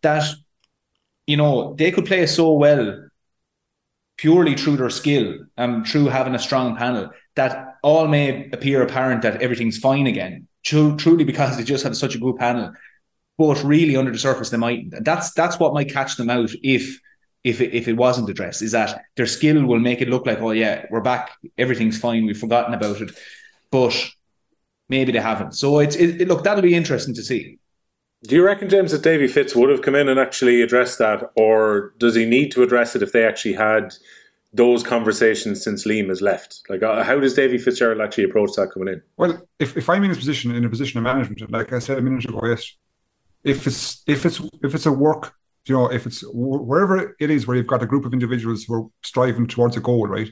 that, you know, they could play so well purely through their skill and through having a strong panel that all may appear apparent that everything's fine again, tru- truly because they just have such a good panel. But really, under the surface, they might. And that's that's what might catch them out if if it, if it wasn't addressed. Is that their skill will make it look like, oh yeah, we're back, everything's fine, we've forgotten about it, but maybe they haven't. So it's it, it- look that'll be interesting to see. Do you reckon, James, that Davy Fitz would have come in and actually addressed that, or does he need to address it if they actually had those conversations since Liam has left? Like, uh, how does Davy Fitzgerald actually approach that coming in? Well, if, if I'm in a position in a position of management, like I said a minute ago, yes, if it's if it's if it's a work, you know, if it's wherever it is where you've got a group of individuals who are striving towards a goal, right,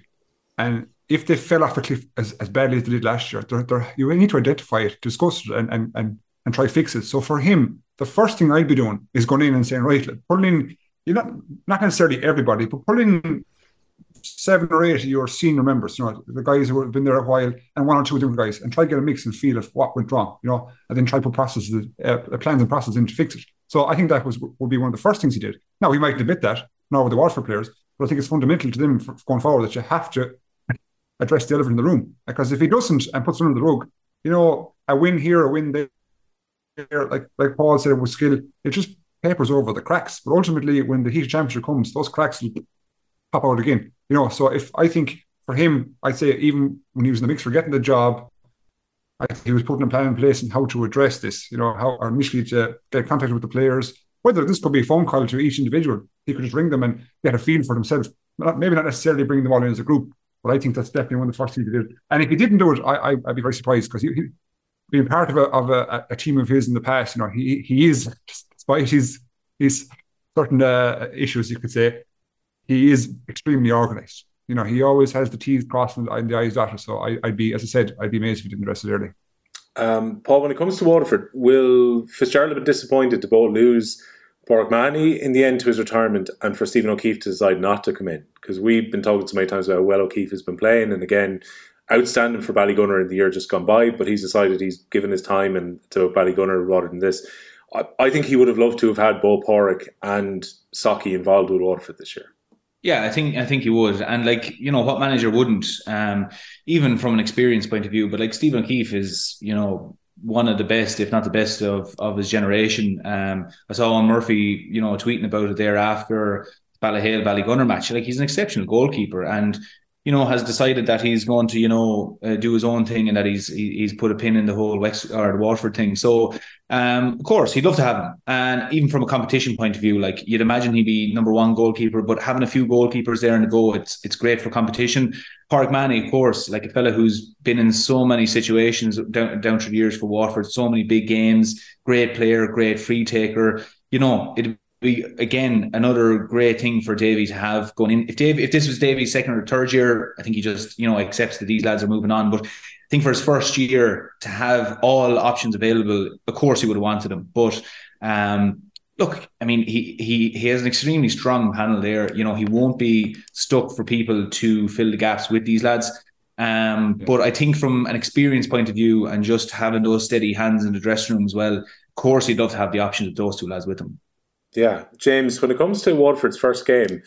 and if they fell off a cliff as, as badly as they did last year, they're, they're, you need to identify it, discuss it, and and and and try fix it. So for him, the first thing I'd be doing is going in and saying, right, like, pull in, you're not not necessarily everybody, but pull in seven or eight of your senior members, you know, the guys who have been there a while, and one or two different guys, and try to get a mix and feel of what went wrong, you know, and then try to put processes, uh, plans and processes in to fix it. So I think that was would be one of the first things he did. Now he might admit that, nor with the Waterford players, But I think it's fundamental to them for, going forward that you have to address the elephant in the room. Because if he doesn't and puts it under the rug, you know, a win here, a win there, like like Paul said with skill, it just papers over the cracks. But ultimately, when the heat championship comes, those cracks will pop out again. You know, so if I think for him, I'd say even when he was in the mix for getting the job, I think he was putting a plan in place and how to address this. You know, how initially to get contact with the players. Whether this could be a phone call to each individual, he could just ring them and get a feel for themselves. Maybe not necessarily bring them all in as a group, but I think that's definitely one of the first things he did. And if he didn't do it, I, I would be very surprised because he, he being part of a of a, a, team of his in the past, you know, he he is despite his his certain uh, issues, you could say, he is extremely organised. You know, he always has the T's crossed and the I's dotted. So I, would be, as I said, I'd be amazed if he didn't address it early. Um, Paul, when it comes to Waterford, will Fitzgerald be disappointed to both lose Mahony in the end to his retirement and for Stephen O'Keeffe to decide not to come in? Because we've been talking so many times about how well O'Keeffe has been playing, and again, outstanding for Ballygunner in the year just gone by, but he's decided he's given his time and to Ballygunner rather than this. I, I think he would have loved to have had Bo Pádraig and Socky involved with Waterford this year. Yeah, I think I think he would, and like you know, what manager wouldn't? Um, even from an experience point of view. But like Stephen O'Keeffe is, you know, one of the best, if not the best, of of his generation. Um, I saw Eoin Murphy, you know, tweeting about it there after Ballyhale Ballygunner match. Like he's an exceptional goalkeeper, and you know, has decided that he's going to, you know, uh, do his own thing and that he's he's put a pin in the whole West or the Waterford thing. So, um, of course, he'd love to have him. And even from a competition point of view, like you'd imagine he'd be number one goalkeeper, but having a few goalkeepers there in the go, it's it's great for competition. Pádraig Mahony, of course, like a fella who's been in so many situations down, down through years for Waterford, so many big games, great player, great free taker. You know, it be again another great thing for Davy to have going in. If Dave, if this was Davy's second or third year, I think he just you know accepts that these lads are moving on. But I think for his first year to have all options available, of course he would have wanted them. But um, look, I mean, he he he has an extremely strong panel there. You know, he won't be stuck for people to fill the gaps with these lads. Um. But I think from an experience point of view and just having those steady hands in the dressing room as well, of course he'd love to have the option of those two lads with him. Yeah, James, when it comes to Waterford's first game,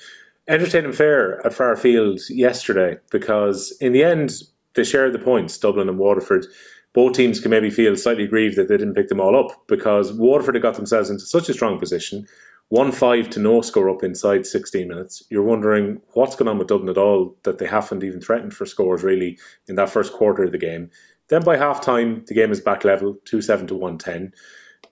entertaining fair at Fraher Field yesterday because in the end they shared the points, Dublin and Waterford. Both teams can maybe feel slightly aggrieved that they didn't pick them all up because Waterford had got themselves into such a strong position. 1 5 to no score up inside 16 minutes. You're wondering what's going on with Dublin at all that they haven't even threatened for scores really in that first quarter of the game. Then by half time, the game is back level, 2 7 to 110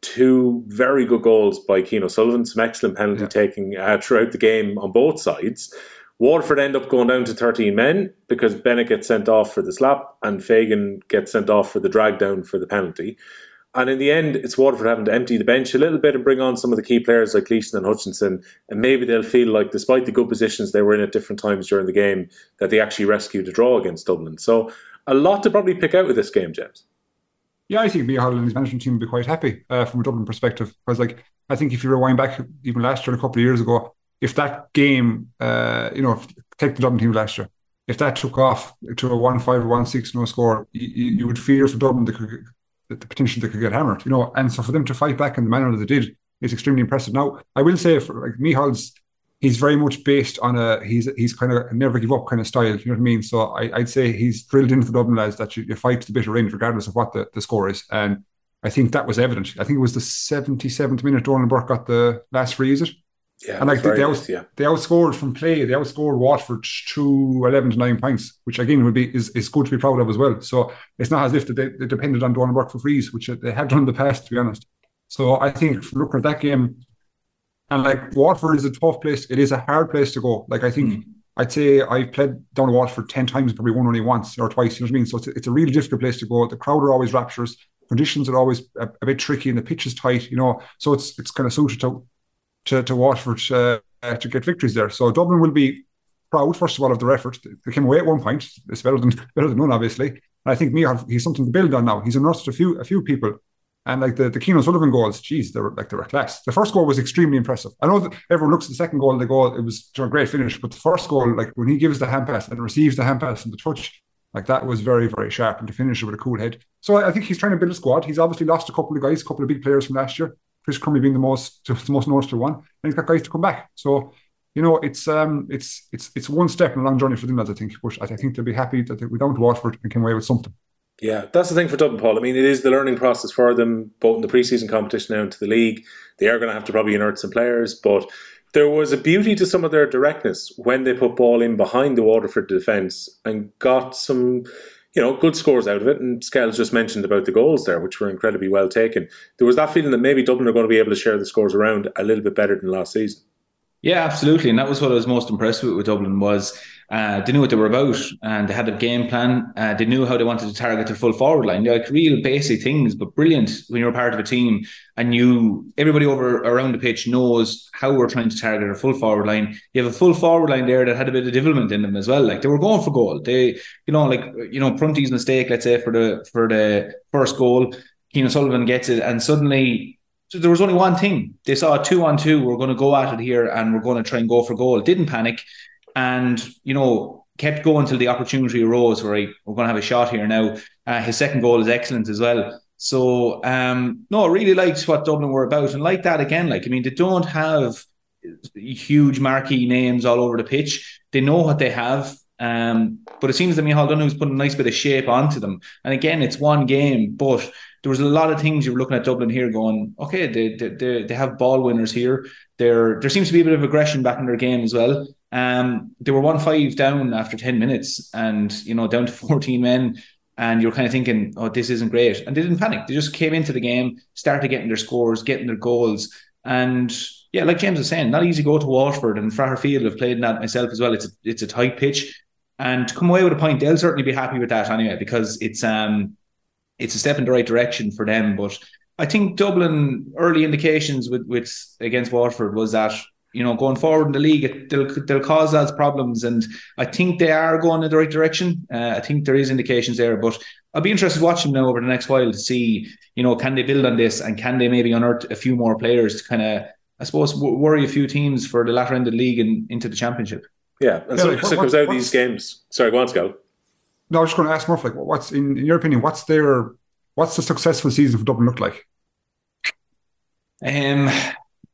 two very good goals by Cian Sullivan, some excellent penalty yeah. taking uh, throughout the game on both sides. Waterford end up going down to 13 men because Bennett gets sent off for the slap and Fagan gets sent off for the drag down for the penalty. And in the end, it's Waterford having to empty the bench a little bit and bring on some of the key players like Gleeson and Hutchinson. And maybe they'll feel like, despite the good positions they were in at different times during the game, that they actually rescued a draw against Dublin. So a lot to probably pick out with this game, James. Yeah, I think Micheál and his management team would be quite happy uh, from a Dublin perspective. Because, like, I think if you rewind back even last year, a couple of years ago, if that game, uh, you know, if, take the Dublin team last year, if that took off to a 1 5 or 1 6 no score, you, you would fear for Dublin could, the potential they could get hammered, you know. And so for them to fight back in the manner that they did is extremely impressive. Now, I will say, for like Micheál's he's very much based on a he's he's kind of a never give up kind of style. You know what I mean? So I, would say he's drilled into the Dublin lads that you, you fight to the bitter end regardless of what the, the score is. And I think that was evident. I think it was the 77th minute Donal Burke got the last free, is it? Yeah, and like they, they, out, yeah. they outscored from play, they outscored Waterford to 11 to 9 points, which again would be is, is good to be proud of as well. So it's not as if they, they depended on Donal Burke for frees, which they have done in the past, to be honest. So I think looking at that game, and like Waterford is a tough place. It is a hard place to go. Like I think mm. I'd say I've played down to Waterford ten times, probably won only once or twice. You know what I mean? So it's a, it's a really difficult place to go. The crowd are always rapturous. Conditions are always a, a bit tricky, and the pitch is tight. You know, so it's it's kind of suited to to, to Waterford uh, to get victories there. So Dublin will be proud first of all of their effort. They came away at one point. It's better than better than none, obviously. And I think Micheál, he's something to build on now. He's unearthed a few a few people and like the, the Cian O'Sullivan goals, geez, they were like they were class. The first goal was extremely impressive. I know that everyone looks at the second goal, the goal, it was a great finish, but the first goal, like when he gives the hand pass and receives the hand pass and the touch, like that was very, very sharp and to finish it with a cool head. So I, I think he's trying to build a squad. He's obviously lost a couple of guys, a couple of big players from last year. Chris Crummey being the most the most noticeable one. And he's got guys to come back. So you know, it's um, it's it's it's one step in a long journey for them, as I think. But I think they'll be happy that we went to Waterford and came away with something. Yeah, that's the thing for Dublin, Paul. I mean, it is the learning process for them, both in the preseason competition now into the league. They are going to have to probably inert some players, but there was a beauty to some of their directness when they put ball in behind the Waterford defence and got some, you know, good scores out of it. And Skell's just mentioned about the goals there, which were incredibly well taken. There was that feeling that maybe Dublin are going to be able to share the scores around a little bit better than last season. Yeah, absolutely, and that was what I was most impressed with with Dublin was uh, they knew what they were about and they had a game plan. Uh, they knew how they wanted to target their full forward line. Like real basic things, but brilliant when you're a part of a team and you everybody over around the pitch knows how we're trying to target a full forward line. You have a full forward line there that had a bit of development in them as well. Like they were going for goal. They, you know, like you know, Prunty's mistake, let's say for the for the first goal, Cian Sullivan gets it, and suddenly so there was only one thing. They saw a two on two. We're going to go at it here and we're going to try and go for goal. Didn't panic and, you know, kept going until the opportunity arose where he, we're going to have a shot here now. Uh, his second goal is excellent as well. So, um, no, I really liked what Dublin were about. And like that again, like, I mean, they don't have huge marquee names all over the pitch. They know what they have. Um, but it seems that Micheál Donoghue's put a nice bit of shape onto them. And again, it's one game, but there was a lot of things you were looking at Dublin here going, okay, they, they, they have ball winners here. There there seems to be a bit of aggression back in their game as well. Um, they were one five down after ten minutes, and you know down to fourteen men, and you're kind of thinking, oh, this isn't great, and they didn't panic. They just came into the game, started getting their scores, getting their goals, and yeah, like James was saying, not easy go to Waterford and Fraher Field. I've played in that myself as well. It's a, it's a tight pitch, and to come away with a point, they'll certainly be happy with that anyway because it's um it's a step in the right direction for them. But I think Dublin early indications with with against Waterford was that you know going forward in the league they'll they'll cause us problems, and I think they are going in the right direction. Uh, I think there is indications there, but I'll be interested watching them now over the next while to see you know can they build on this and can they maybe unearth a few more players to kind of I suppose w- worry a few teams for the latter end of the league and into the championship. Yeah, and yeah, so, like, so comes out these games. Sorry, go on, Skell. No, I was just going to ask Murph, like, what's in, in your opinion, what's their what's the successful season for Dublin look like? Um,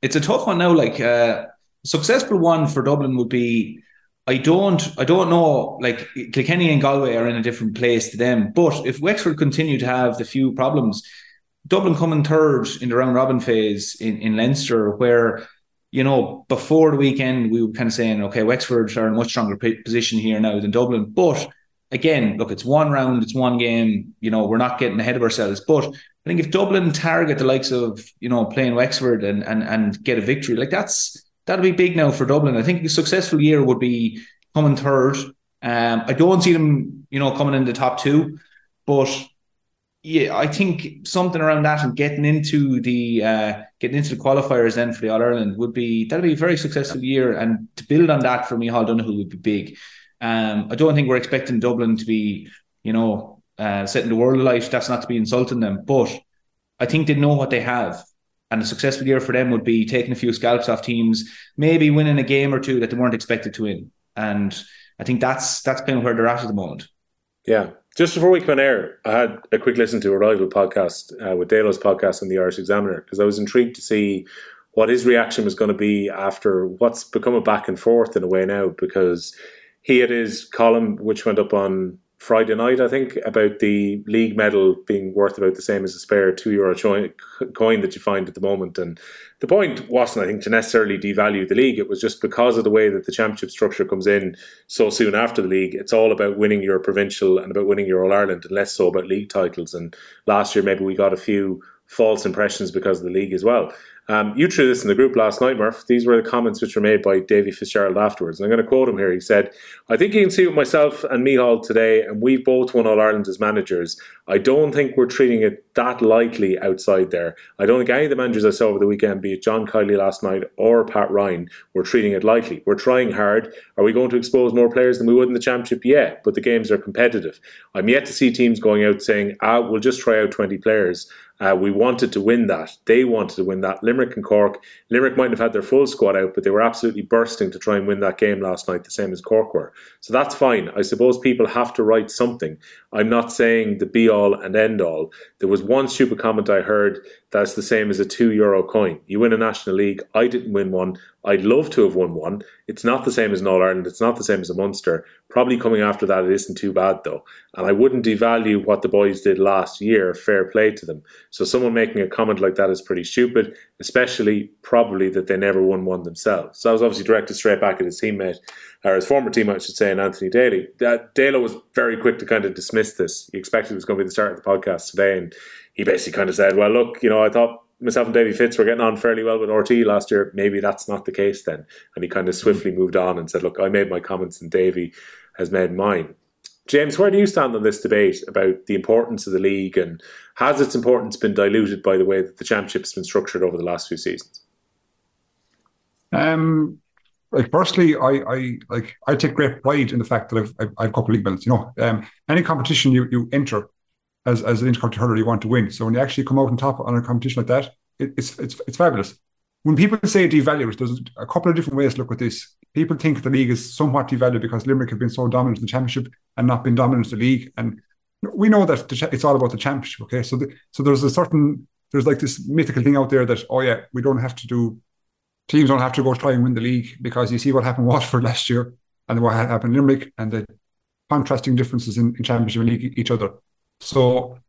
it's a tough one now. Like, uh, successful one for Dublin would be. I don't, I don't know. Like Kilkenny and Galway are in a different place to them, but if Wexford continue to have the few problems, Dublin coming third in the round robin phase in, in Leinster, where you know, before the weekend, we were kind of saying, okay, Wexford are in a much stronger position here now than Dublin. But again, look, it's one round, it's one game. You know, we're not getting ahead of ourselves. But I think if Dublin target the likes of you know playing Wexford and and and get a victory, like that's that'll be big now for Dublin. I think a successful year would be coming third. Um, I don't see them, you know, coming in the top two, but yeah, I think something around that and getting into the uh, getting into the qualifiers then for the All Ireland would be that'd be a very successful year, and to build on that for Micheál Donoghue would be big. Um, I don't think we're expecting Dublin to be, you know, uh, setting the world alight. That's not to be insulting them, but I think they know what they have. And a successful year for them would be taking a few scalps off teams, maybe winning a game or two that they weren't expected to win. And I think that's that's kind of where they're at at the moment. Yeah. Just before we come on air, I had a quick listen to a rival podcast uh, with Dalo's podcast on the Irish Examiner because I was intrigued to see what his reaction was going to be after what's become a back and forth in a way now because he had his column, which went up on Friday night, I think, about the league medal being worth about the same as a spare two euro coin that you find at the moment. And the point wasn't, I think, to necessarily devalue the league. It was just because of the way that the championship structure comes in so soon after the league. It's all about winning your provincial and about winning your All Ireland, and less so about league titles. And last year, maybe we got a few false impressions because of the league as well. Um, you threw this in the group last night, Murph. These were the comments which were made by Davy Fitzgerald afterwards. And I'm going to quote him here. He said, I think you can see with myself and Micheál today, and we've both won All Ireland as managers. I don't think we're treating it that lightly outside there. I don't think any of the managers I saw over the weekend, be it John Kiely last night or Pat Ryan, were treating it lightly. We're trying hard. Are we going to expose more players than we would in the Championship? Yeah, but the games are competitive. I'm yet to see teams going out saying, ah, we'll just try out 20 players. Uh, we wanted to win that. They wanted to win that. Limerick and Cork. Limerick mightn't have had their full squad out, but they were absolutely bursting to try and win that game last night, the same as Cork were. So that's fine. I suppose people have to write something. I'm not saying the be all and end all. There was one stupid comment I heard that's the same as a two euro coin. You win a National League. I didn't win one. I'd love to have won one. It's not the same as All Ireland. It's not the same as a Munster. Probably coming after that, it isn't too bad though. And I wouldn't devalue what the boys did last year. Fair play to them. So someone making a comment like that is pretty stupid, especially probably that they never won one themselves. So I was obviously directed straight back at his teammate, or his former teammate, I should say, and Anthony Daly. That Dalo was very quick to kind of dismiss this. He expected it was going to be the start of the podcast today, and he basically kind of said, "Well, look, you know, I thought." Myself and Davy Fitz were getting on fairly well with RT last year. Maybe that's not the case then. And he kind of swiftly moved on and said, Look, I made my comments and Davy has made mine. James, where do you stand on this debate about the importance of the league and has its importance been diluted by the way that the championship's been structured over the last few seasons? Um, like personally, I, I like I take great pride in the fact that I've I've, I've a couple of league medals. You know, um, any competition you, you enter as as an intercounty hurler, you want to win. So when you actually come out on top on a competition like that, it, it's it's it's fabulous. When people say devalued, there's a couple of different ways to look at this. People think the league is somewhat devalued because Limerick have been so dominant in the championship and not been dominant in the league. And we know that the, it's all about the championship. Okay, so the, so there's a certain there's like this mythical thing out there that oh yeah, we don't have to do teams don't have to go try and win the league because you see what happened Waterford last year and what happened Limerick and the contrasting differences in, in championship and league each other. So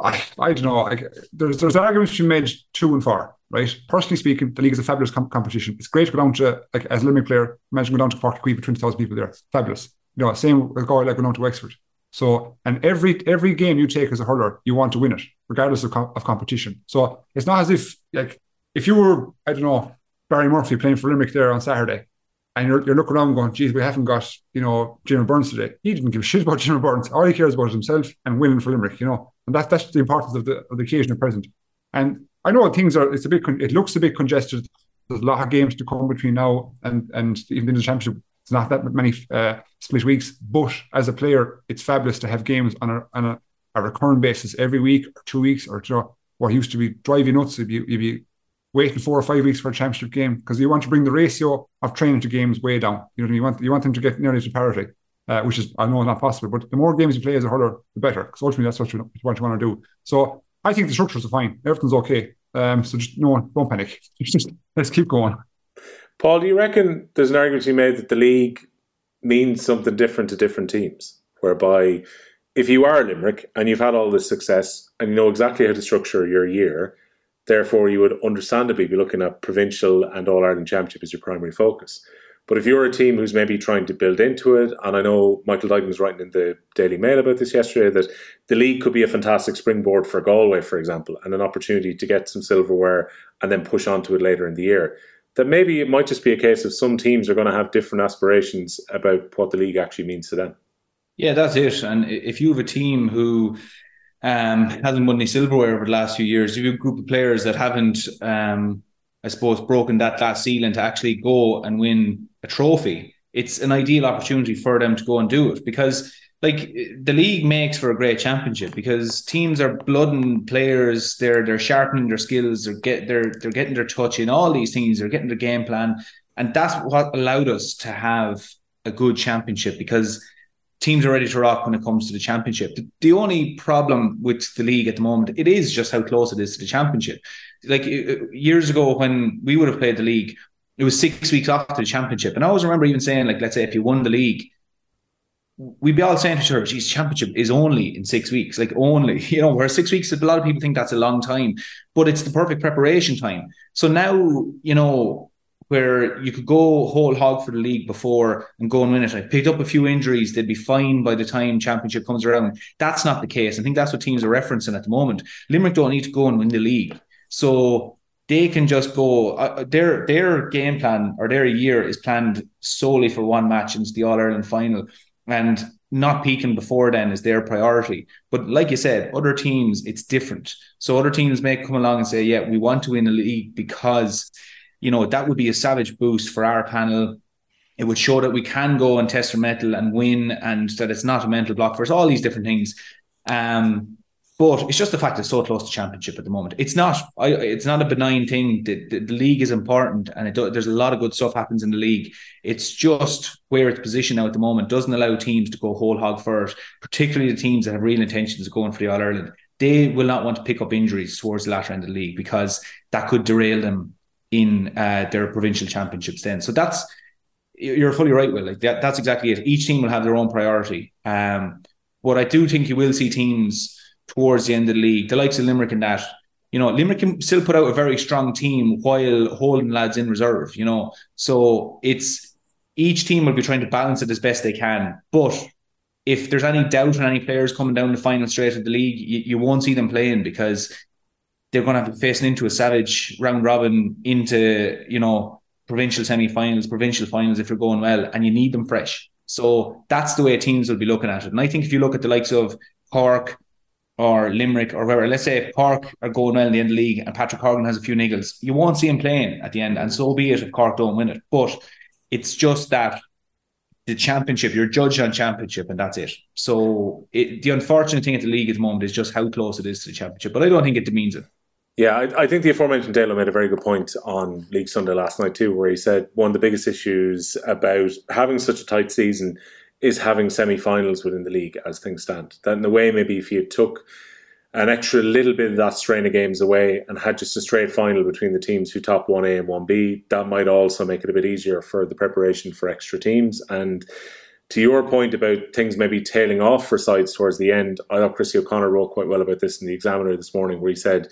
I, I don't know. I, there's there's arguments be made to and four, right? Personally speaking, the league is a fabulous com- competition. It's great to go down to like as a Limerick player. Imagine going down to Cork with twenty thousand people there. Fabulous. You know, same with Galway like going down to Wexford. So, and every every game you take as a hurler, you want to win it, regardless of, of competition. So it's not as if like if you were I don't know Barry Murphy playing for Limerick there on Saturday, and you're, you're looking around going, geez, we haven't got, you know, Jimmy Burns today. He didn't give a shit about Jimmy Burns. All he cares about is himself and winning for Limerick, you know. And that, that's the importance of the, of the occasion at present. And I know things are, it's a bit, it looks a bit congested. There's a lot of games to come between now and, and even in the championship. It's not that many uh, split weeks, but as a player, it's fabulous to have games on a, on a, a recurrent basis every week or two weeks or, you know, what used to be driving nuts. You'd be, you'd be waiting four or five weeks for a championship game because you want to bring the ratio of training to games way down. You know, you want you want them to get nearly to parity, uh, which is I know not possible. But the more games you play as a hurler, the better. Because ultimately, that's what you, what you want to do. So I think the structures are fine. Everything's okay. Um, so just no, one don't panic. just let's keep going. Paul, do you reckon there's an argument to be made that the league means something different to different teams, whereby if you are Limerick and you've had all this success and you know exactly how to structure your year, Therefore, you would understandably be looking at provincial and All Ireland Championship as your primary focus. But if you're a team who's maybe trying to build into it, and I know Michael Dyke was writing in the Daily Mail about this yesterday, that the league could be a fantastic springboard for Galway, for example, and an opportunity to get some silverware and then push on to it later in the year. That maybe it might just be a case of some teams are going to have different aspirations about what the league actually means to them. Yeah, that's it. And if you have a team who um, hasn't won any silverware over the last few years. You have a group of players that haven't, um, I suppose, broken that glass ceiling to actually go and win a trophy. It's an ideal opportunity for them to go and do it because, like, the league makes for a great championship because teams are blooding players. They're they're sharpening their skills. They're get they're they're getting their touch in all these things. They're getting their game plan, and that's what allowed us to have a good championship because teams are ready to rock when it comes to the championship. The, the, only problem with the league at the moment, it is just how close it is to the championship. Like years ago, when we would have played the league, it was six weeks after the championship, and I always remember even saying, like, let's say if you won the league, we'd be all saying to other, "Geez, championship is only in six weeks, like only." You know, where six weeks, a lot of people think that's a long time, but it's the perfect preparation time. So now, you know, where you could go whole hog for the league before and go and win it. I picked up a few injuries; they'd be fine by the time championship comes around. That's not the case. I think that's what teams are referencing at the moment. Limerick don't need to go and win the league, so they can just go. Uh, their their game plan or their year is planned solely for one match, and the All Ireland final, and not peaking before then is their priority. But like you said, other teams it's different. So other teams may come along and say, "Yeah, we want to win the league because." You know, that would be a savage boost for our panel. It would show that we can go and test our metal and win, and that it's not a mental block for us. All these different things. Um, but it's just the fact that it's so close to championship at the moment. It's not. I, it's not a benign thing. The, the, the league is important, and do, there's a lot of good stuff happens in the league. It's just where it's positioned now at the moment doesn't allow teams to go whole hog first, particularly the teams that have real intentions of going for the All Ireland. They will not want to pick up injuries towards the latter end of the league because that could derail them in uh, their provincial championships. Then, so that's you're fully right, Will. Like that, that's exactly it. Each team will have their own priority. Um, I do think you will see teams towards the end of the league, the likes of Limerick and that. You know, Limerick can still put out a very strong team while holding lads in reserve. You know, so it's each team will be trying to balance it as best they can. But if there's any doubt on any players coming down the final straight of the league, you, you won't see them playing because they're going to be facing into a savage round robin into you know provincial semi-finals, provincial finals if you're going well, and you need them fresh. So that's the way teams will be looking at it. And I think if you look at the likes of Cork or Limerick or wherever, let's say Cork are going well in the end of the league and Patrick Horgan has a few niggles, you won't see him playing at the end, and so be it if Cork don't win it. But it's just that the championship, you're judged on championship, and that's it. So it, the unfortunate thing at the league at the moment is just how close it is to the championship. But I don't think it demeans it. Yeah, I, I, think the aforementioned Dalo made a very good point on League Sunday last night too, where he said one of the biggest issues about having such a tight season is having semi-finals within the league as things stand. That in a way, maybe if you took an extra little bit of that strain of games away and had just a straight final between the teams who top 1A and 1B, that might also make it a bit easier for the preparation for extra teams. And to your point about things maybe tailing off for sides towards the end, I thought Christy O'Connor wrote quite well about this in the Examiner this morning, where he said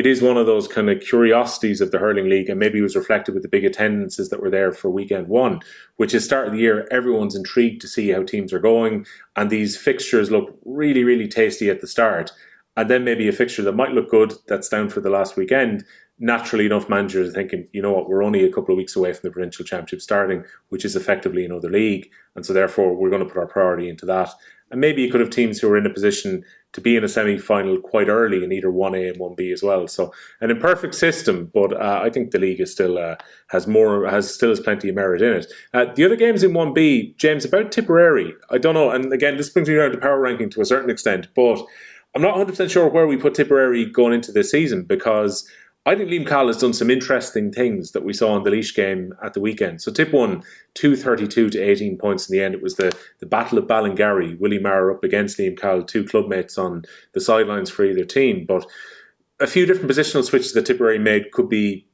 it is one of those kind of curiosities of the hurling league, and maybe it was reflected with the big attendances that were there for weekend one, which is start of the year. Everyone's intrigued to see how teams are going, and these fixtures look really, really tasty at the start. And then maybe a fixture that might look good that's down for the last weekend. Naturally enough, managers are thinking, you know what, we're only a couple of weeks away from the provincial championship starting, which is effectively another league, and so therefore we're going to put our priority into that. And maybe you could have teams who are in a position to be in a semi final quite early in either 1A and 1B as well. So an imperfect system, but uh, I think the league is still uh, has more, has still has plenty of merit in it. Uh, the other games in 1B, James, about Tipperary, I don't know. And again, this brings me around to power ranking to a certain extent, but I'm not 100% sure where we put Tipperary going into this season because I think Liam Cahill has done some interesting things that we saw in the Laois game at the weekend. So Tip won 232 to 18 points in the end. It was the, the Battle of Ballingarry. Willie Maher up against Liam Cahill, two clubmates on the sidelines for either team. But a few different positional switches that Tipperary made could be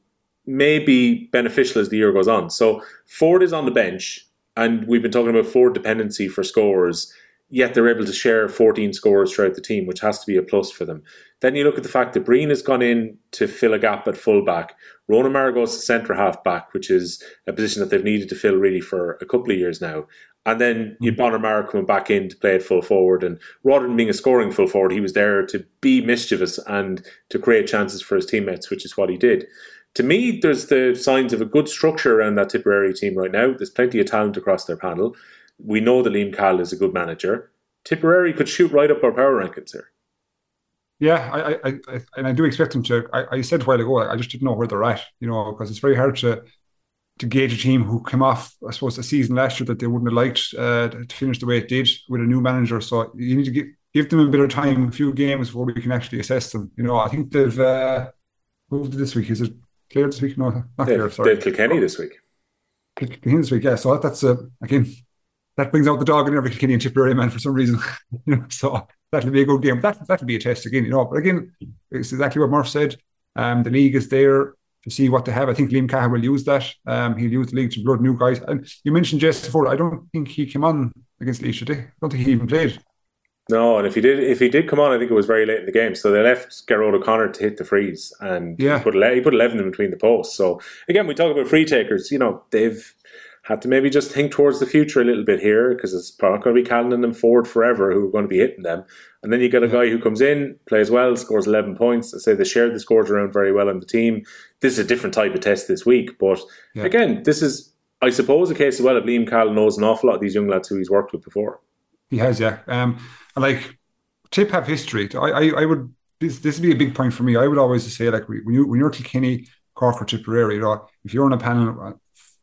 maybe beneficial as the year goes on. So Forde is on the bench, and we've been talking about Forde dependency for scores yet they're able to share 14 scores throughout the team, which has to be a plus for them. Then you look at the fact that Breen has gone in to fill a gap at fullback. Ronan Maher goes to centre half back, which is a position that they've needed to fill really for a couple of years now. And then hmm. you Bonner Maher coming back in to play at full forward. And rather than being a scoring full forward, he was there to be mischievous and to create chances for his teammates, which is what he did. To me, there's the signs of a good structure around that Tipperary team right now. There's plenty of talent across their panel. We know that Liam Cahill is a good manager. Tipperary could shoot right up our power rankings here. Yeah, I, I, I, and I do expect them to. I, I said a while ago, I just didn't know where they're at, you know, because it's very hard to to gauge a team who came off, I suppose, a season last year that they wouldn't have liked uh, to finish the way it did with a new manager. So you need to give, give them a bit of time, a few games before we can actually assess them. You know, I think they've uh, moved this week. Is it clear this week? No, not Clare. Sorry, they've Kilkenny this week. Kilkenny this week, yeah. So that's uh, again that brings out the dog in every Kilkenny and Tipperary man for some reason. you know, so that'll be a good game. That that'll be a test again, you know. But again, it's exactly what Murph said. Um, the league is there to see what they have. I think Liam Cahill will use that. Um, he'll use the league to blood new guys. And you mentioned Jason Forde. I don't think he came on against Laois today. I don't think he even played. No, and if he did, if he did come on, I think it was very late in the game. So they left Gearóid O'Connor to hit the frees, and yeah. he put he put eleven in between the posts. So again, we talk about free takers. You know, they've had to maybe just think towards the future a little bit here because it's probably going to be Callan and Forde forever who are going to be hitting them. And then you get a guy who comes in, plays well, scores 11 points. I say they shared the scores around very well on the team. This is a different type of test this week. But yeah. again, this is, I suppose, a case as well of Liam Cahill knows an awful lot of these young lads who he's worked with before. He has, yeah. Um, and like, Tip have history. I, I, I would, this, this would be a big point for me. I would always say, like, when, you, when you're Kilkenny, Cork or Tipperary, you know, if you're on a panel,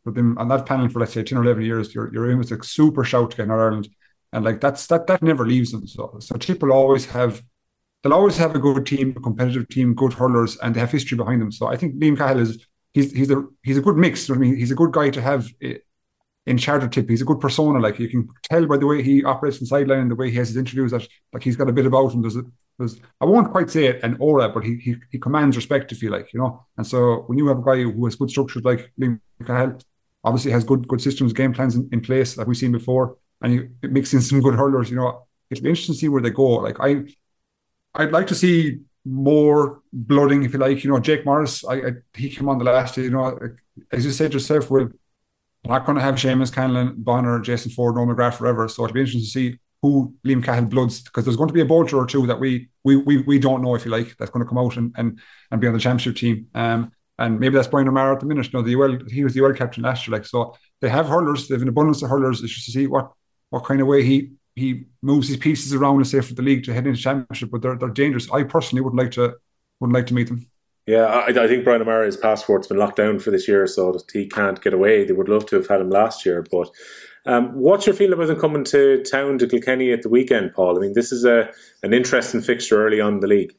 on that panel for let's say 10 or 11 years, you're, you're in with super shout to get in Ireland. And like that's that that never leaves them. So so will always have they'll always have a good team, a competitive team, good hurlers, and they have history behind them. So I think Liam Cahill is he's he's a he's a good mix. I mean, he's a good guy to have eh, in charge of Tip. He's a good persona. Like you can tell by the way he operates in sideline and the way he has his interviews that like he's got a bit about him. There's a there's I won't quite say it an aura, but he, he he commands respect. If you like, you know. And so when you have a guy who has good structures like Liam Cahill, obviously has good good systems, game plans in, in place like we've seen before, and he mixes in some good hurlers. You know, it'll be interesting to see where they go. Like I, I'd like to see more blooding, if you like. You know, Jake Morris, I, I he came on the last. You know, as you said yourself, we're not going to have Seamus Callanan, Bonner, Jason Forde, Noel McGrath forever. So it'll be interesting to see who Liam Cahill bloods because there's going to be a bolter or two that we we we we don't know if you like that's going to come out and and, and be on the championship team. Um, and maybe that's Brian O'Meara at the minute. You know, the UL, he was the UL captain last year. Like so, they have hurlers. They have an abundance of hurlers. It's just to see what what kind of way he he moves his pieces around and say for the league to head into championship. But they're they're dangerous. I personally would like to would like to meet them. Yeah, I, I think Brian O'Meara's passport's been locked down for this year, so that he can't get away. They would love to have had him last year, but um, what's your feeling about them coming to town to Kilkenny at the weekend, Paul? I mean, this is a an interesting fixture early on in the league.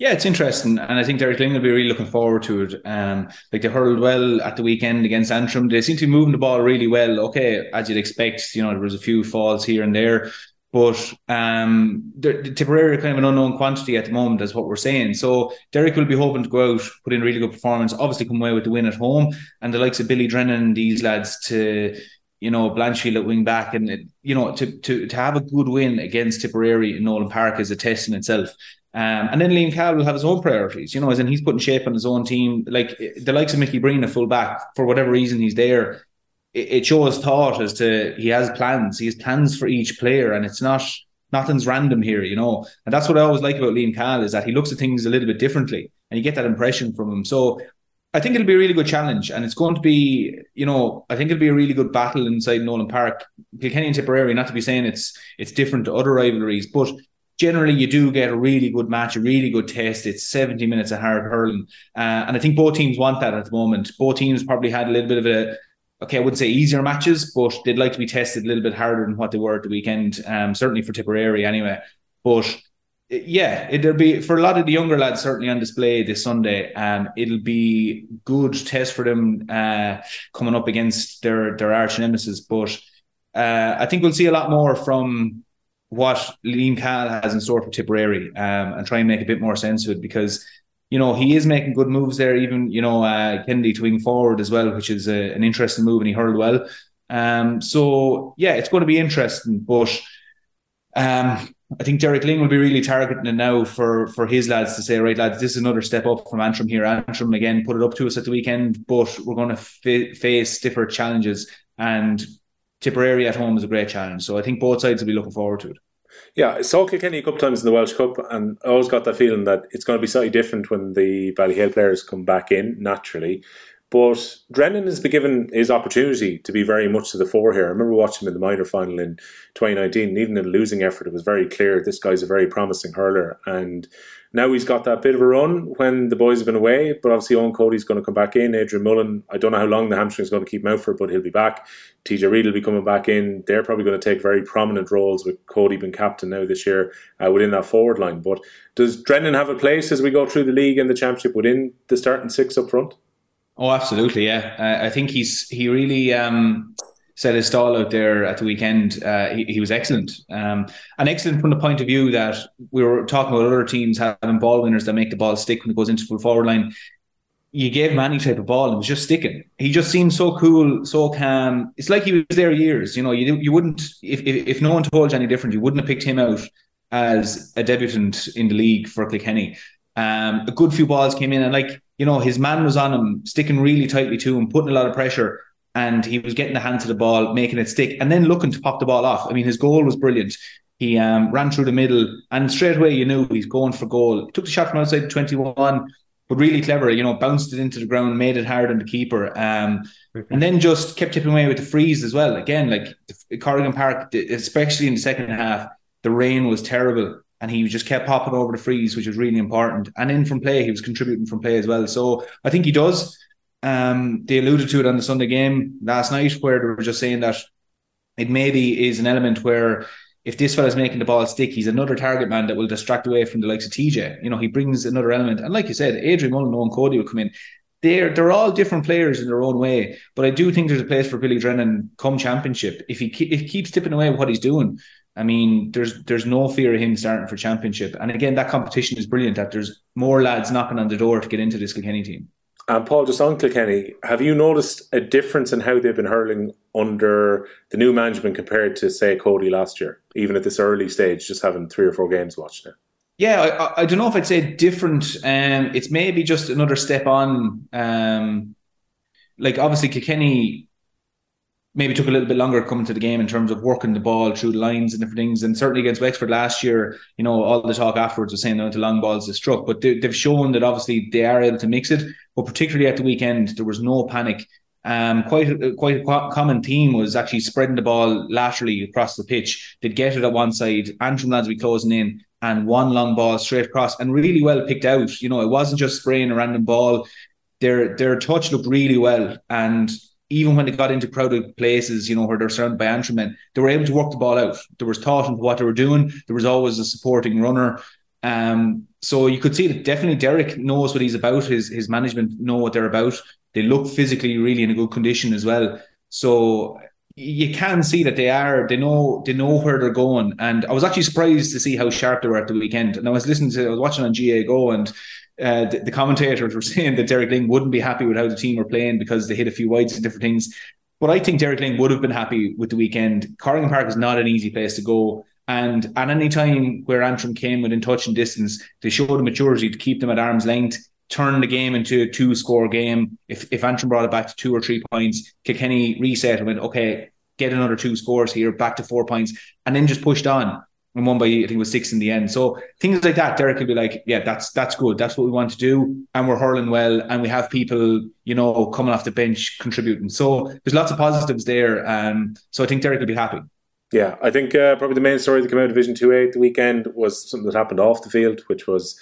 Yeah, it's interesting, and I think Derek Lyng will be really looking forward to it. Um, like they hurled well at the weekend against Antrim. They seem to be moving the ball really well. Okay, as you'd expect, you know there was a few falls here and there, but um, Tipperary are kind of an unknown quantity at the moment, is what we're saying. So Derek will be hoping to go out, put in a really good performance, obviously come away with the win at home, and the likes of Billy Drennan and these lads to you know, Blanchfield at wing back, and you know, to to to have a good win against Tipperary in Nowlan Park is a test in itself. Um, and then Liam Cahill will have his own priorities, you know, as in he's putting shape on his own team. Like the likes of Mickey Breen, a full back, for whatever reason he's there, it, it shows thought as to he has plans. He has plans for each player, and it's not nothing's random here, you know. And that's what I always like about Liam Cahill is that he looks at things a little bit differently, and you get that impression from him. So I think it'll be a really good challenge, and it's going to be, you know, I think it'll be a really good battle inside Nowlan Park. Kilkenny and Tipperary, not to be saying it's it's different to other rivalries, but generally you do get a really good match, a really good test. It's 70 minutes of hard hurling. Uh, and I think both teams want that at the moment. Both teams probably had a little bit of a, okay, I wouldn't say easier matches, but they'd like to be tested a little bit harder than what they were at the weekend, um, certainly for Tipperary anyway. But yeah, it'll be for a lot of the younger lads certainly on display this Sunday. Um, it'll be good test for them uh, coming up against their their arch nemesis. But uh, I think we'll see a lot more from what Liam Cahill has in store for Tipperary um, and try and make a bit more sense of it because you know he is making good moves there. Even you know uh, Kennedy to wing forward as well, which is a, an interesting move, and he hurled well. Um, so yeah, it's going to be interesting, but. Um, I think Derek Lyng will be really targeting it now for for his lads to say, right, lads, this is another step up from Antrim here. Antrim again put it up to us at the weekend, but we're going to fa- face stiffer challenges. And Tipperary at home is a great challenge. So I think both sides will be looking forward to it. Yeah, saw Kilkenny a couple times in the Walsh Cup, and I always got that feeling that it's going to be slightly different when the Ballyhale players come back in naturally. But Drennan has been given his opportunity to be very much to the fore here. I remember watching him in the minor final in 2019, even in a losing effort, it was very clear this guy's a very promising hurler. And now he's got that bit of a run when the boys have been away. But obviously, Eoin Cody's going to come back in. Adrian Mullen, I don't know how long the hamstring is going to keep him out for, but he'll be back. TJ Reid will be coming back in. They're probably going to take very prominent roles with Cody being captain now this year uh, within that forward line. But does Drennan have a place as we go through the league and the championship within the starting six up front? Oh, absolutely, yeah. Uh, I think he's he really um, set his stall out there at the weekend. Uh, he, he, was excellent, um, and excellent from the point of view that we were talking about other teams having ball winners that make the ball stick when it goes into full forward line. You gave him any type of ball and it was just sticking. He just seemed so cool, so calm. It's like he was there years. You know, you you wouldn't if if, if no one told you any different, you wouldn't have picked him out as a debutant in the league for Kilkenny. Um, a good few balls came in, and like you know, his man was on him, sticking really tightly to him, putting a lot of pressure, and he was getting the hand to the ball, making it stick, and then looking to pop the ball off. I mean, his goal was brilliant. He um, ran through the middle, and straight away you knew he's going for goal. Took the shot from outside the 21, but really clever, you know, bounced it into the ground, made it hard on the keeper, um, and then just kept tipping away with the frees as well. Again, like Corrigan Park, especially in the second half, the rain was terrible and he just kept popping over the frees, which was really important. And in from play, he was contributing from play as well. So I think he does. Um, they alluded to it on the Sunday game last night, where they were just saying that it maybe is an element where if this fella's making the ball stick, he's another target man that will distract away from the likes of TJ. You know, he brings another element. And like you said, Adrian Mullen and Cody will come in. They're they're all different players in their own way, but I do think there's a place for Billy Drennan come championship if he if he keeps tipping away what he's doing I mean, there's there's no fear of him starting for championship. And again, that competition is brilliant. That there's more lads knocking on the door to get into this Kilkenny team. And Paul, just on Kilkenny, have you noticed a difference in how they've been hurling under the new management compared to, say, Cody last year, even at this early stage, just having three or four games watched now? Yeah, I, I don't know if I'd say different. Um, it's maybe just another step on. Um, like obviously Kilkenny maybe took a little bit longer coming to the game in terms of working the ball through the lines and different things. And certainly against Wexford last year, you know, all the talk afterwards was saying they went to long balls they struck, but they, have shown that obviously they are able to mix it. But particularly at the weekend, there was no panic. Um, quite a, quite a common theme was actually spreading the ball laterally across the pitch. They'd get it at one side, Antrim lads would be closing in, and one long ball straight across, and really well picked out. You know, it wasn't just spraying a random ball. Their their touch looked really well, and even when they got into crowded places, you know, where they're surrounded by Antrim they were able to work the ball out. There was thought into what they were doing. There was always a supporting runner. Um, so you could see that definitely Derek knows what he's about. His his management know what they're about. They look physically really in a good condition as well. So you can see that they are. They know they know where they're going. And I was actually surprised to see how sharp they were at the weekend. And I was listening to I was watching on GAA Go and uh, the, the, commentators were saying that Derek Lyng wouldn't be happy with how the team were playing because they hit a few wides and different things. But I think Derek Lyng would have been happy with the weekend. Corrigan Park is not an easy place to go. And at any time where Antrim came within touch and distance, they showed a maturity to keep them at arm's length, turn the game into a two score game. If, if Antrim brought it back to two or three points, Kilkenny reset and went, okay, get another two scores here, back to four points, and then just pushed on and won by I think it was six in the end. So things like that, Derek could be like, yeah, that's that's good. That's what we want to do, and we're hurling well, and we have people, you know, coming off the bench contributing. So there's lots of positives there. Um, so I think Derek will be happy. Yeah, I think uh, probably the main story that came out of Division Two A the weekend was something that happened off the field, which was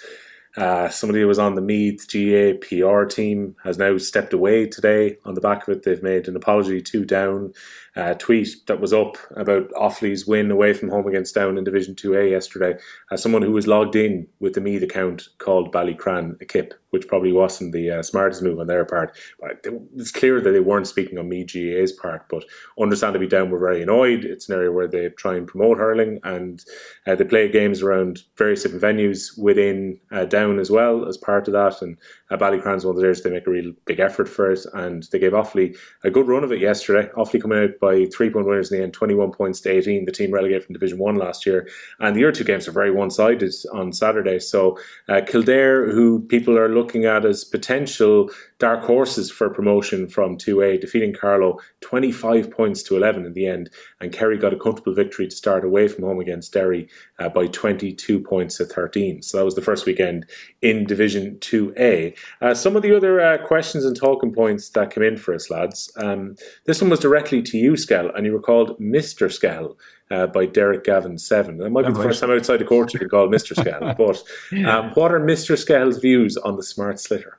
uh, somebody who was on the Meath GAA PR team has now stepped away today. On the back of it, they've made an apology to Down uh, tweet that was up about Offaly's win away from home against Down in Division 2A yesterday. As someone who was logged in with the Meath account called Ballycran a kip, which probably wasn't the uh, smartest move on their part. But it's clear that they weren't speaking on Meath GAA's part, but understandably Down were very annoyed. It's an area where they try and promote hurling and uh, they play games around various different venues within uh, Down as well as part of that. And uh, Ballycran's one of the areas they make a real big effort for it and they gave Offaly a good run of it yesterday. Offaly coming out by three point winners in the end, 21 points to 18. The team relegated from Division 1 last year. And the other two games are very one sided on Saturday. So uh, Kildare, who people are looking at as potential dark horses for promotion from 2A, defeating Carlow 25 points to 11 in the end. And Kerry got a comfortable victory to start away from home against Derry uh, by 22 points to 13. So that was the first weekend in Division 2A. Uh, some of the other uh, questions and talking points that came in for us, lads. Um, this one was directly to you, Skell, and you were called Mr. Skell. Uh, by Derek Gavin seven. That might be the first time outside the court you could call Mr. Skell. But um, what are Mr. Skell's views on the smart sliotar?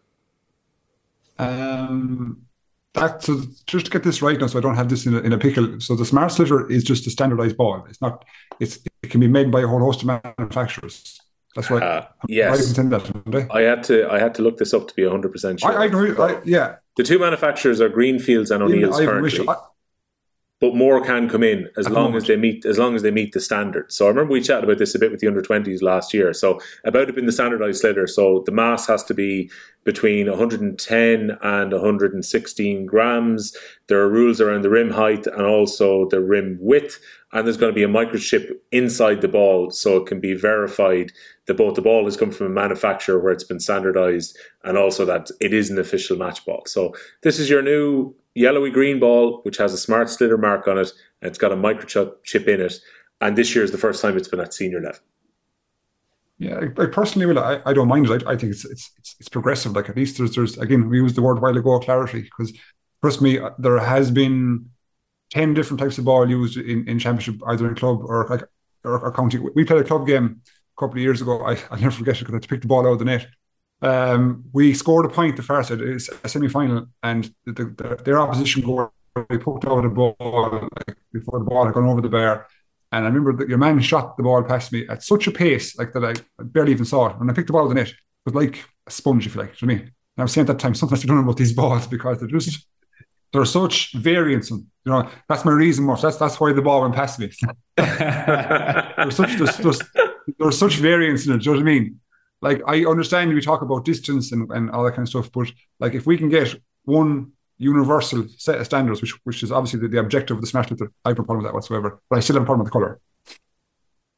Um, that so just to get this right now, so I don't have this in a, in a pickle. So the smart sliotar is just a standardized ball. It's not. It's it can be made by a whole host of manufacturers. That's right. Uh, yes, I, that, I had to. I had to look this up to be hundred percent sure. I, I agree. I, yeah, the two manufacturers are Greenfields and O'Neill's currently but more can come in as long as they meet as long as they meet the standard. So I remember we chatted about this a bit with the under twenties last year. So about it being the standardized sliotar. So the mass has to be between 110 and 116 grams. There are rules around the rim height and also the rim width. And there's going to be a microchip inside the ball so it can be verified that both the ball has come from a manufacturer where it's been standardized and also that it is an official match ball. So this is your new yellowy green ball, which has a smart sliotar mark on it, and it's got a microchip in it. And this year is the first time it's been at senior level. Yeah, I, I personally, well, I, I don't mind it. I, I think it's, it's, it's it's progressive. Like at least there's there's again we used the word while ago clarity because trust me, uh, there has been ten different types of ball used in, in championship either in club or like or, or county. We played a club game a couple of years ago. I I'll never forget it because I had to pick the ball out of the net um, we scored a point the far side. It's a semi final, and the, the, their opposition goal, they poked out a ball like, before the ball had gone over the bar. And I remember that your man shot the ball past me at such a pace, like that I barely even saw it. When I picked the ball of the net, it was like a sponge, if you like. You know what I mean? And I was saying at that time, sometimes I don't know about these balls because they're just there's such variance. In, you know, that's my reason, much. That's that's why the ball went past me. there's such there's, there's, there's such variance in it. Do you know what I mean? Like I understand we talk about distance and, and all that kind of stuff, but like if we can get one universal set of standards, which which is obviously the, the objective of the Smart Sliotar, I have no problem with that whatsoever. But I still have a problem with the colour.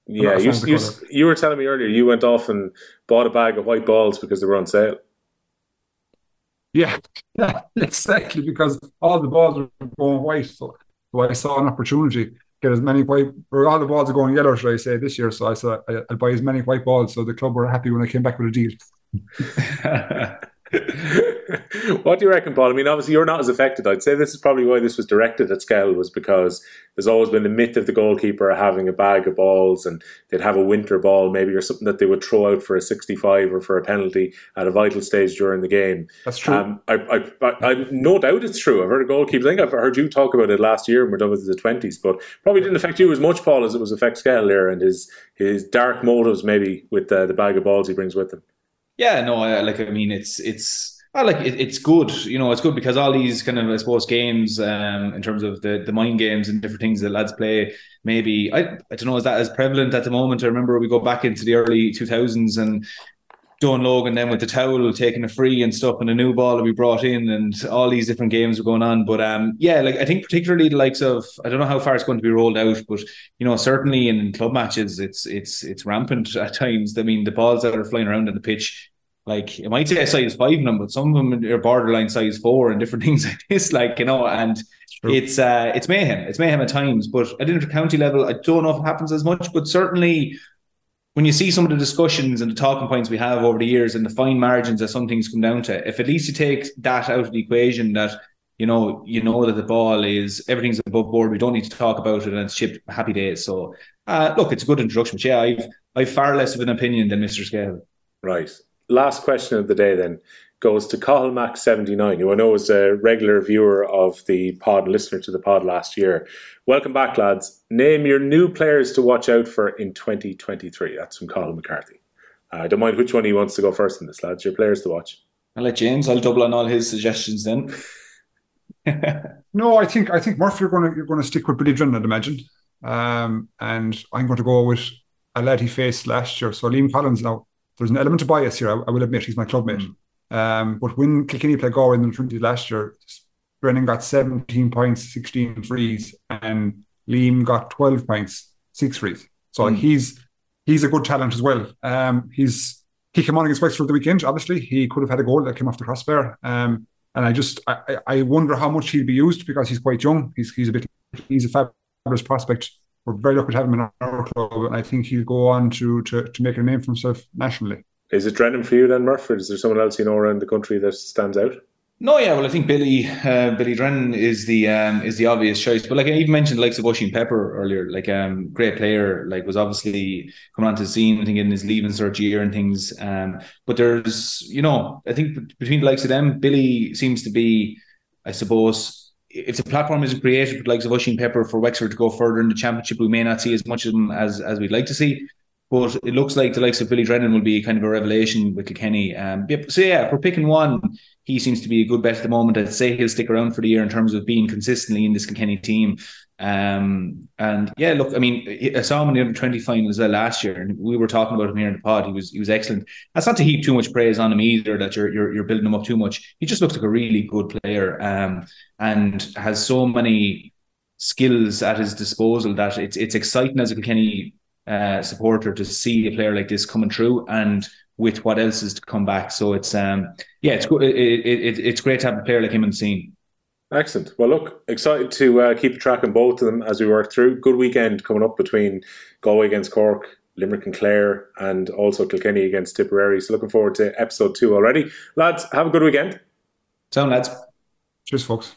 Yeah, you, you, you were telling me earlier you went off and bought a bag of white balls because they were on sale. Yeah, yeah, exactly. Because all the balls are going white, so, so I saw an opportunity get as many white, or all the balls are going yellow, should I say, this year. So I said I, would buy as many white balls. So the club were happy when I came back with a deal. what do you reckon, Paul? I mean, obviously you're not as affected. I'd say this is probably why this was directed at Skell was because there's always been the myth of the goalkeeper having a bag of balls and they'd have a winter ball maybe or something that they would throw out for a 65 or for a penalty at a vital stage during the game. That's true. Um, I, I, I, I, no doubt it's true. I've heard a goalkeeper. I think I've heard you talk about it last year and we're done with the 20s, but probably didn't affect you as much, Paul, as it was affect Skell there and his his dark motives maybe with the, the bag of balls he brings with him. Yeah, no, I, like I mean, it's it's I like it, it's good. You know, it's good because all these kind of I suppose games, um, in terms of the the mind games and different things that lads play. Maybe I I don't know is that as prevalent at the moment. I remember we go back into the early two thousands and Donal Óg then with the towel taking a free and stuff and a new ball that we brought in and all these different games were going on. But um yeah, like I think particularly the likes of I don't know how far it's going to be rolled out, but you know, certainly in club matches it's it's it's rampant at times. I mean the balls that are flying around on the pitch, like it might say a size five in them, but some of them are borderline size four and different things like this, like, you know, and it's uh it's mayhem. It's mayhem at times. But at inter-county level, I don't know if it happens as much, but certainly when you see some of the discussions and the talking points we have over the years and the fine margins that some things come down to, if at least you take that out of the equation, that you know, you know that the ball is everything's above board. We don't need to talk about it, and it's chipped. Happy days. So, uh, look, it's a good introduction. But yeah, I've I've far less of an opinion than Mr. Skell. Right. Last question of the day then goes to Cahill Mac 79, who I know is a regular viewer of the pod, listener to the pod last year. Welcome back, lads. Name your new players to watch out for in 2023. That's from Colin McCarthy. Uh, I don't mind which one he wants to go first in this, lads. Your players to watch. I'll let James. I'll double on all his suggestions then. no, I think I think Murphy, you're going to you're going to stick with Billy Drennan, I'd imagine. Um, and I'm going to go with a lad he faced last year. So Liam Collins now. There's an element of bias here. I, I will admit he's my club mate. Mm. Um, but when Kilkenny played Galway in the Trinity last year, Drennan got 17 points, 16 frees, and Liam got 12 points, six frees. So mm. he's he's a good talent as well. Um, he's he came on against Wexford the weekend. Obviously, he could have had a goal that came off the crossbar. Um, and I just I, I wonder how much he'll be used because he's quite young. He's he's a bit he's a fabulous prospect. We're very lucky to have him in our club, and I think he'll go on to to, to make a name for himself nationally. Is it Drennan for you then, Murph? Is there someone else you know around the country that stands out? No, yeah, well, I think Billy uh, Billy Drennan is the um, is the obvious choice. But like I even mentioned, likes of Oisín Pepper earlier, like um, great player, like was obviously coming onto the scene, I think in his leaving cert year and things. Um, but there's, you know, I think between the likes of them, Billy seems to be, I suppose, if the platform isn't created for the likes of Oisín Pepper for Wexford to go further in the championship, we may not see as much of them as as we'd like to see. But it looks like the likes of Billy Drennan will be kind of a revelation with Kilkenny. Um, so yeah, if we're picking one, he seems to be a good bet at the moment. I'd say he'll stick around for the year in terms of being consistently in this Kilkenny team. Um, and yeah, look, I mean, I saw him in the under twenty final as well last year, and we were talking about him here in the pod. He was he was excellent. That's not to heap too much praise on him either. That you're you're, you're building him up too much. He just looks like a really good player, um, and has so many skills at his disposal that it's it's exciting as a Kilkenny uh, supporter to see a player like this coming through and with what else is to come back. So it's um yeah, it's good. It, it, it's great to have a player like him in the scene. Excellent. Well, look, excited to uh, keep track on both of them as we work through. Good weekend coming up between Galway against Cork, Limerick and Clare, and also Kilkenny against Tipperary. So looking forward to episode two already. Lads, have a good weekend. Sound lads. Cheers, folks.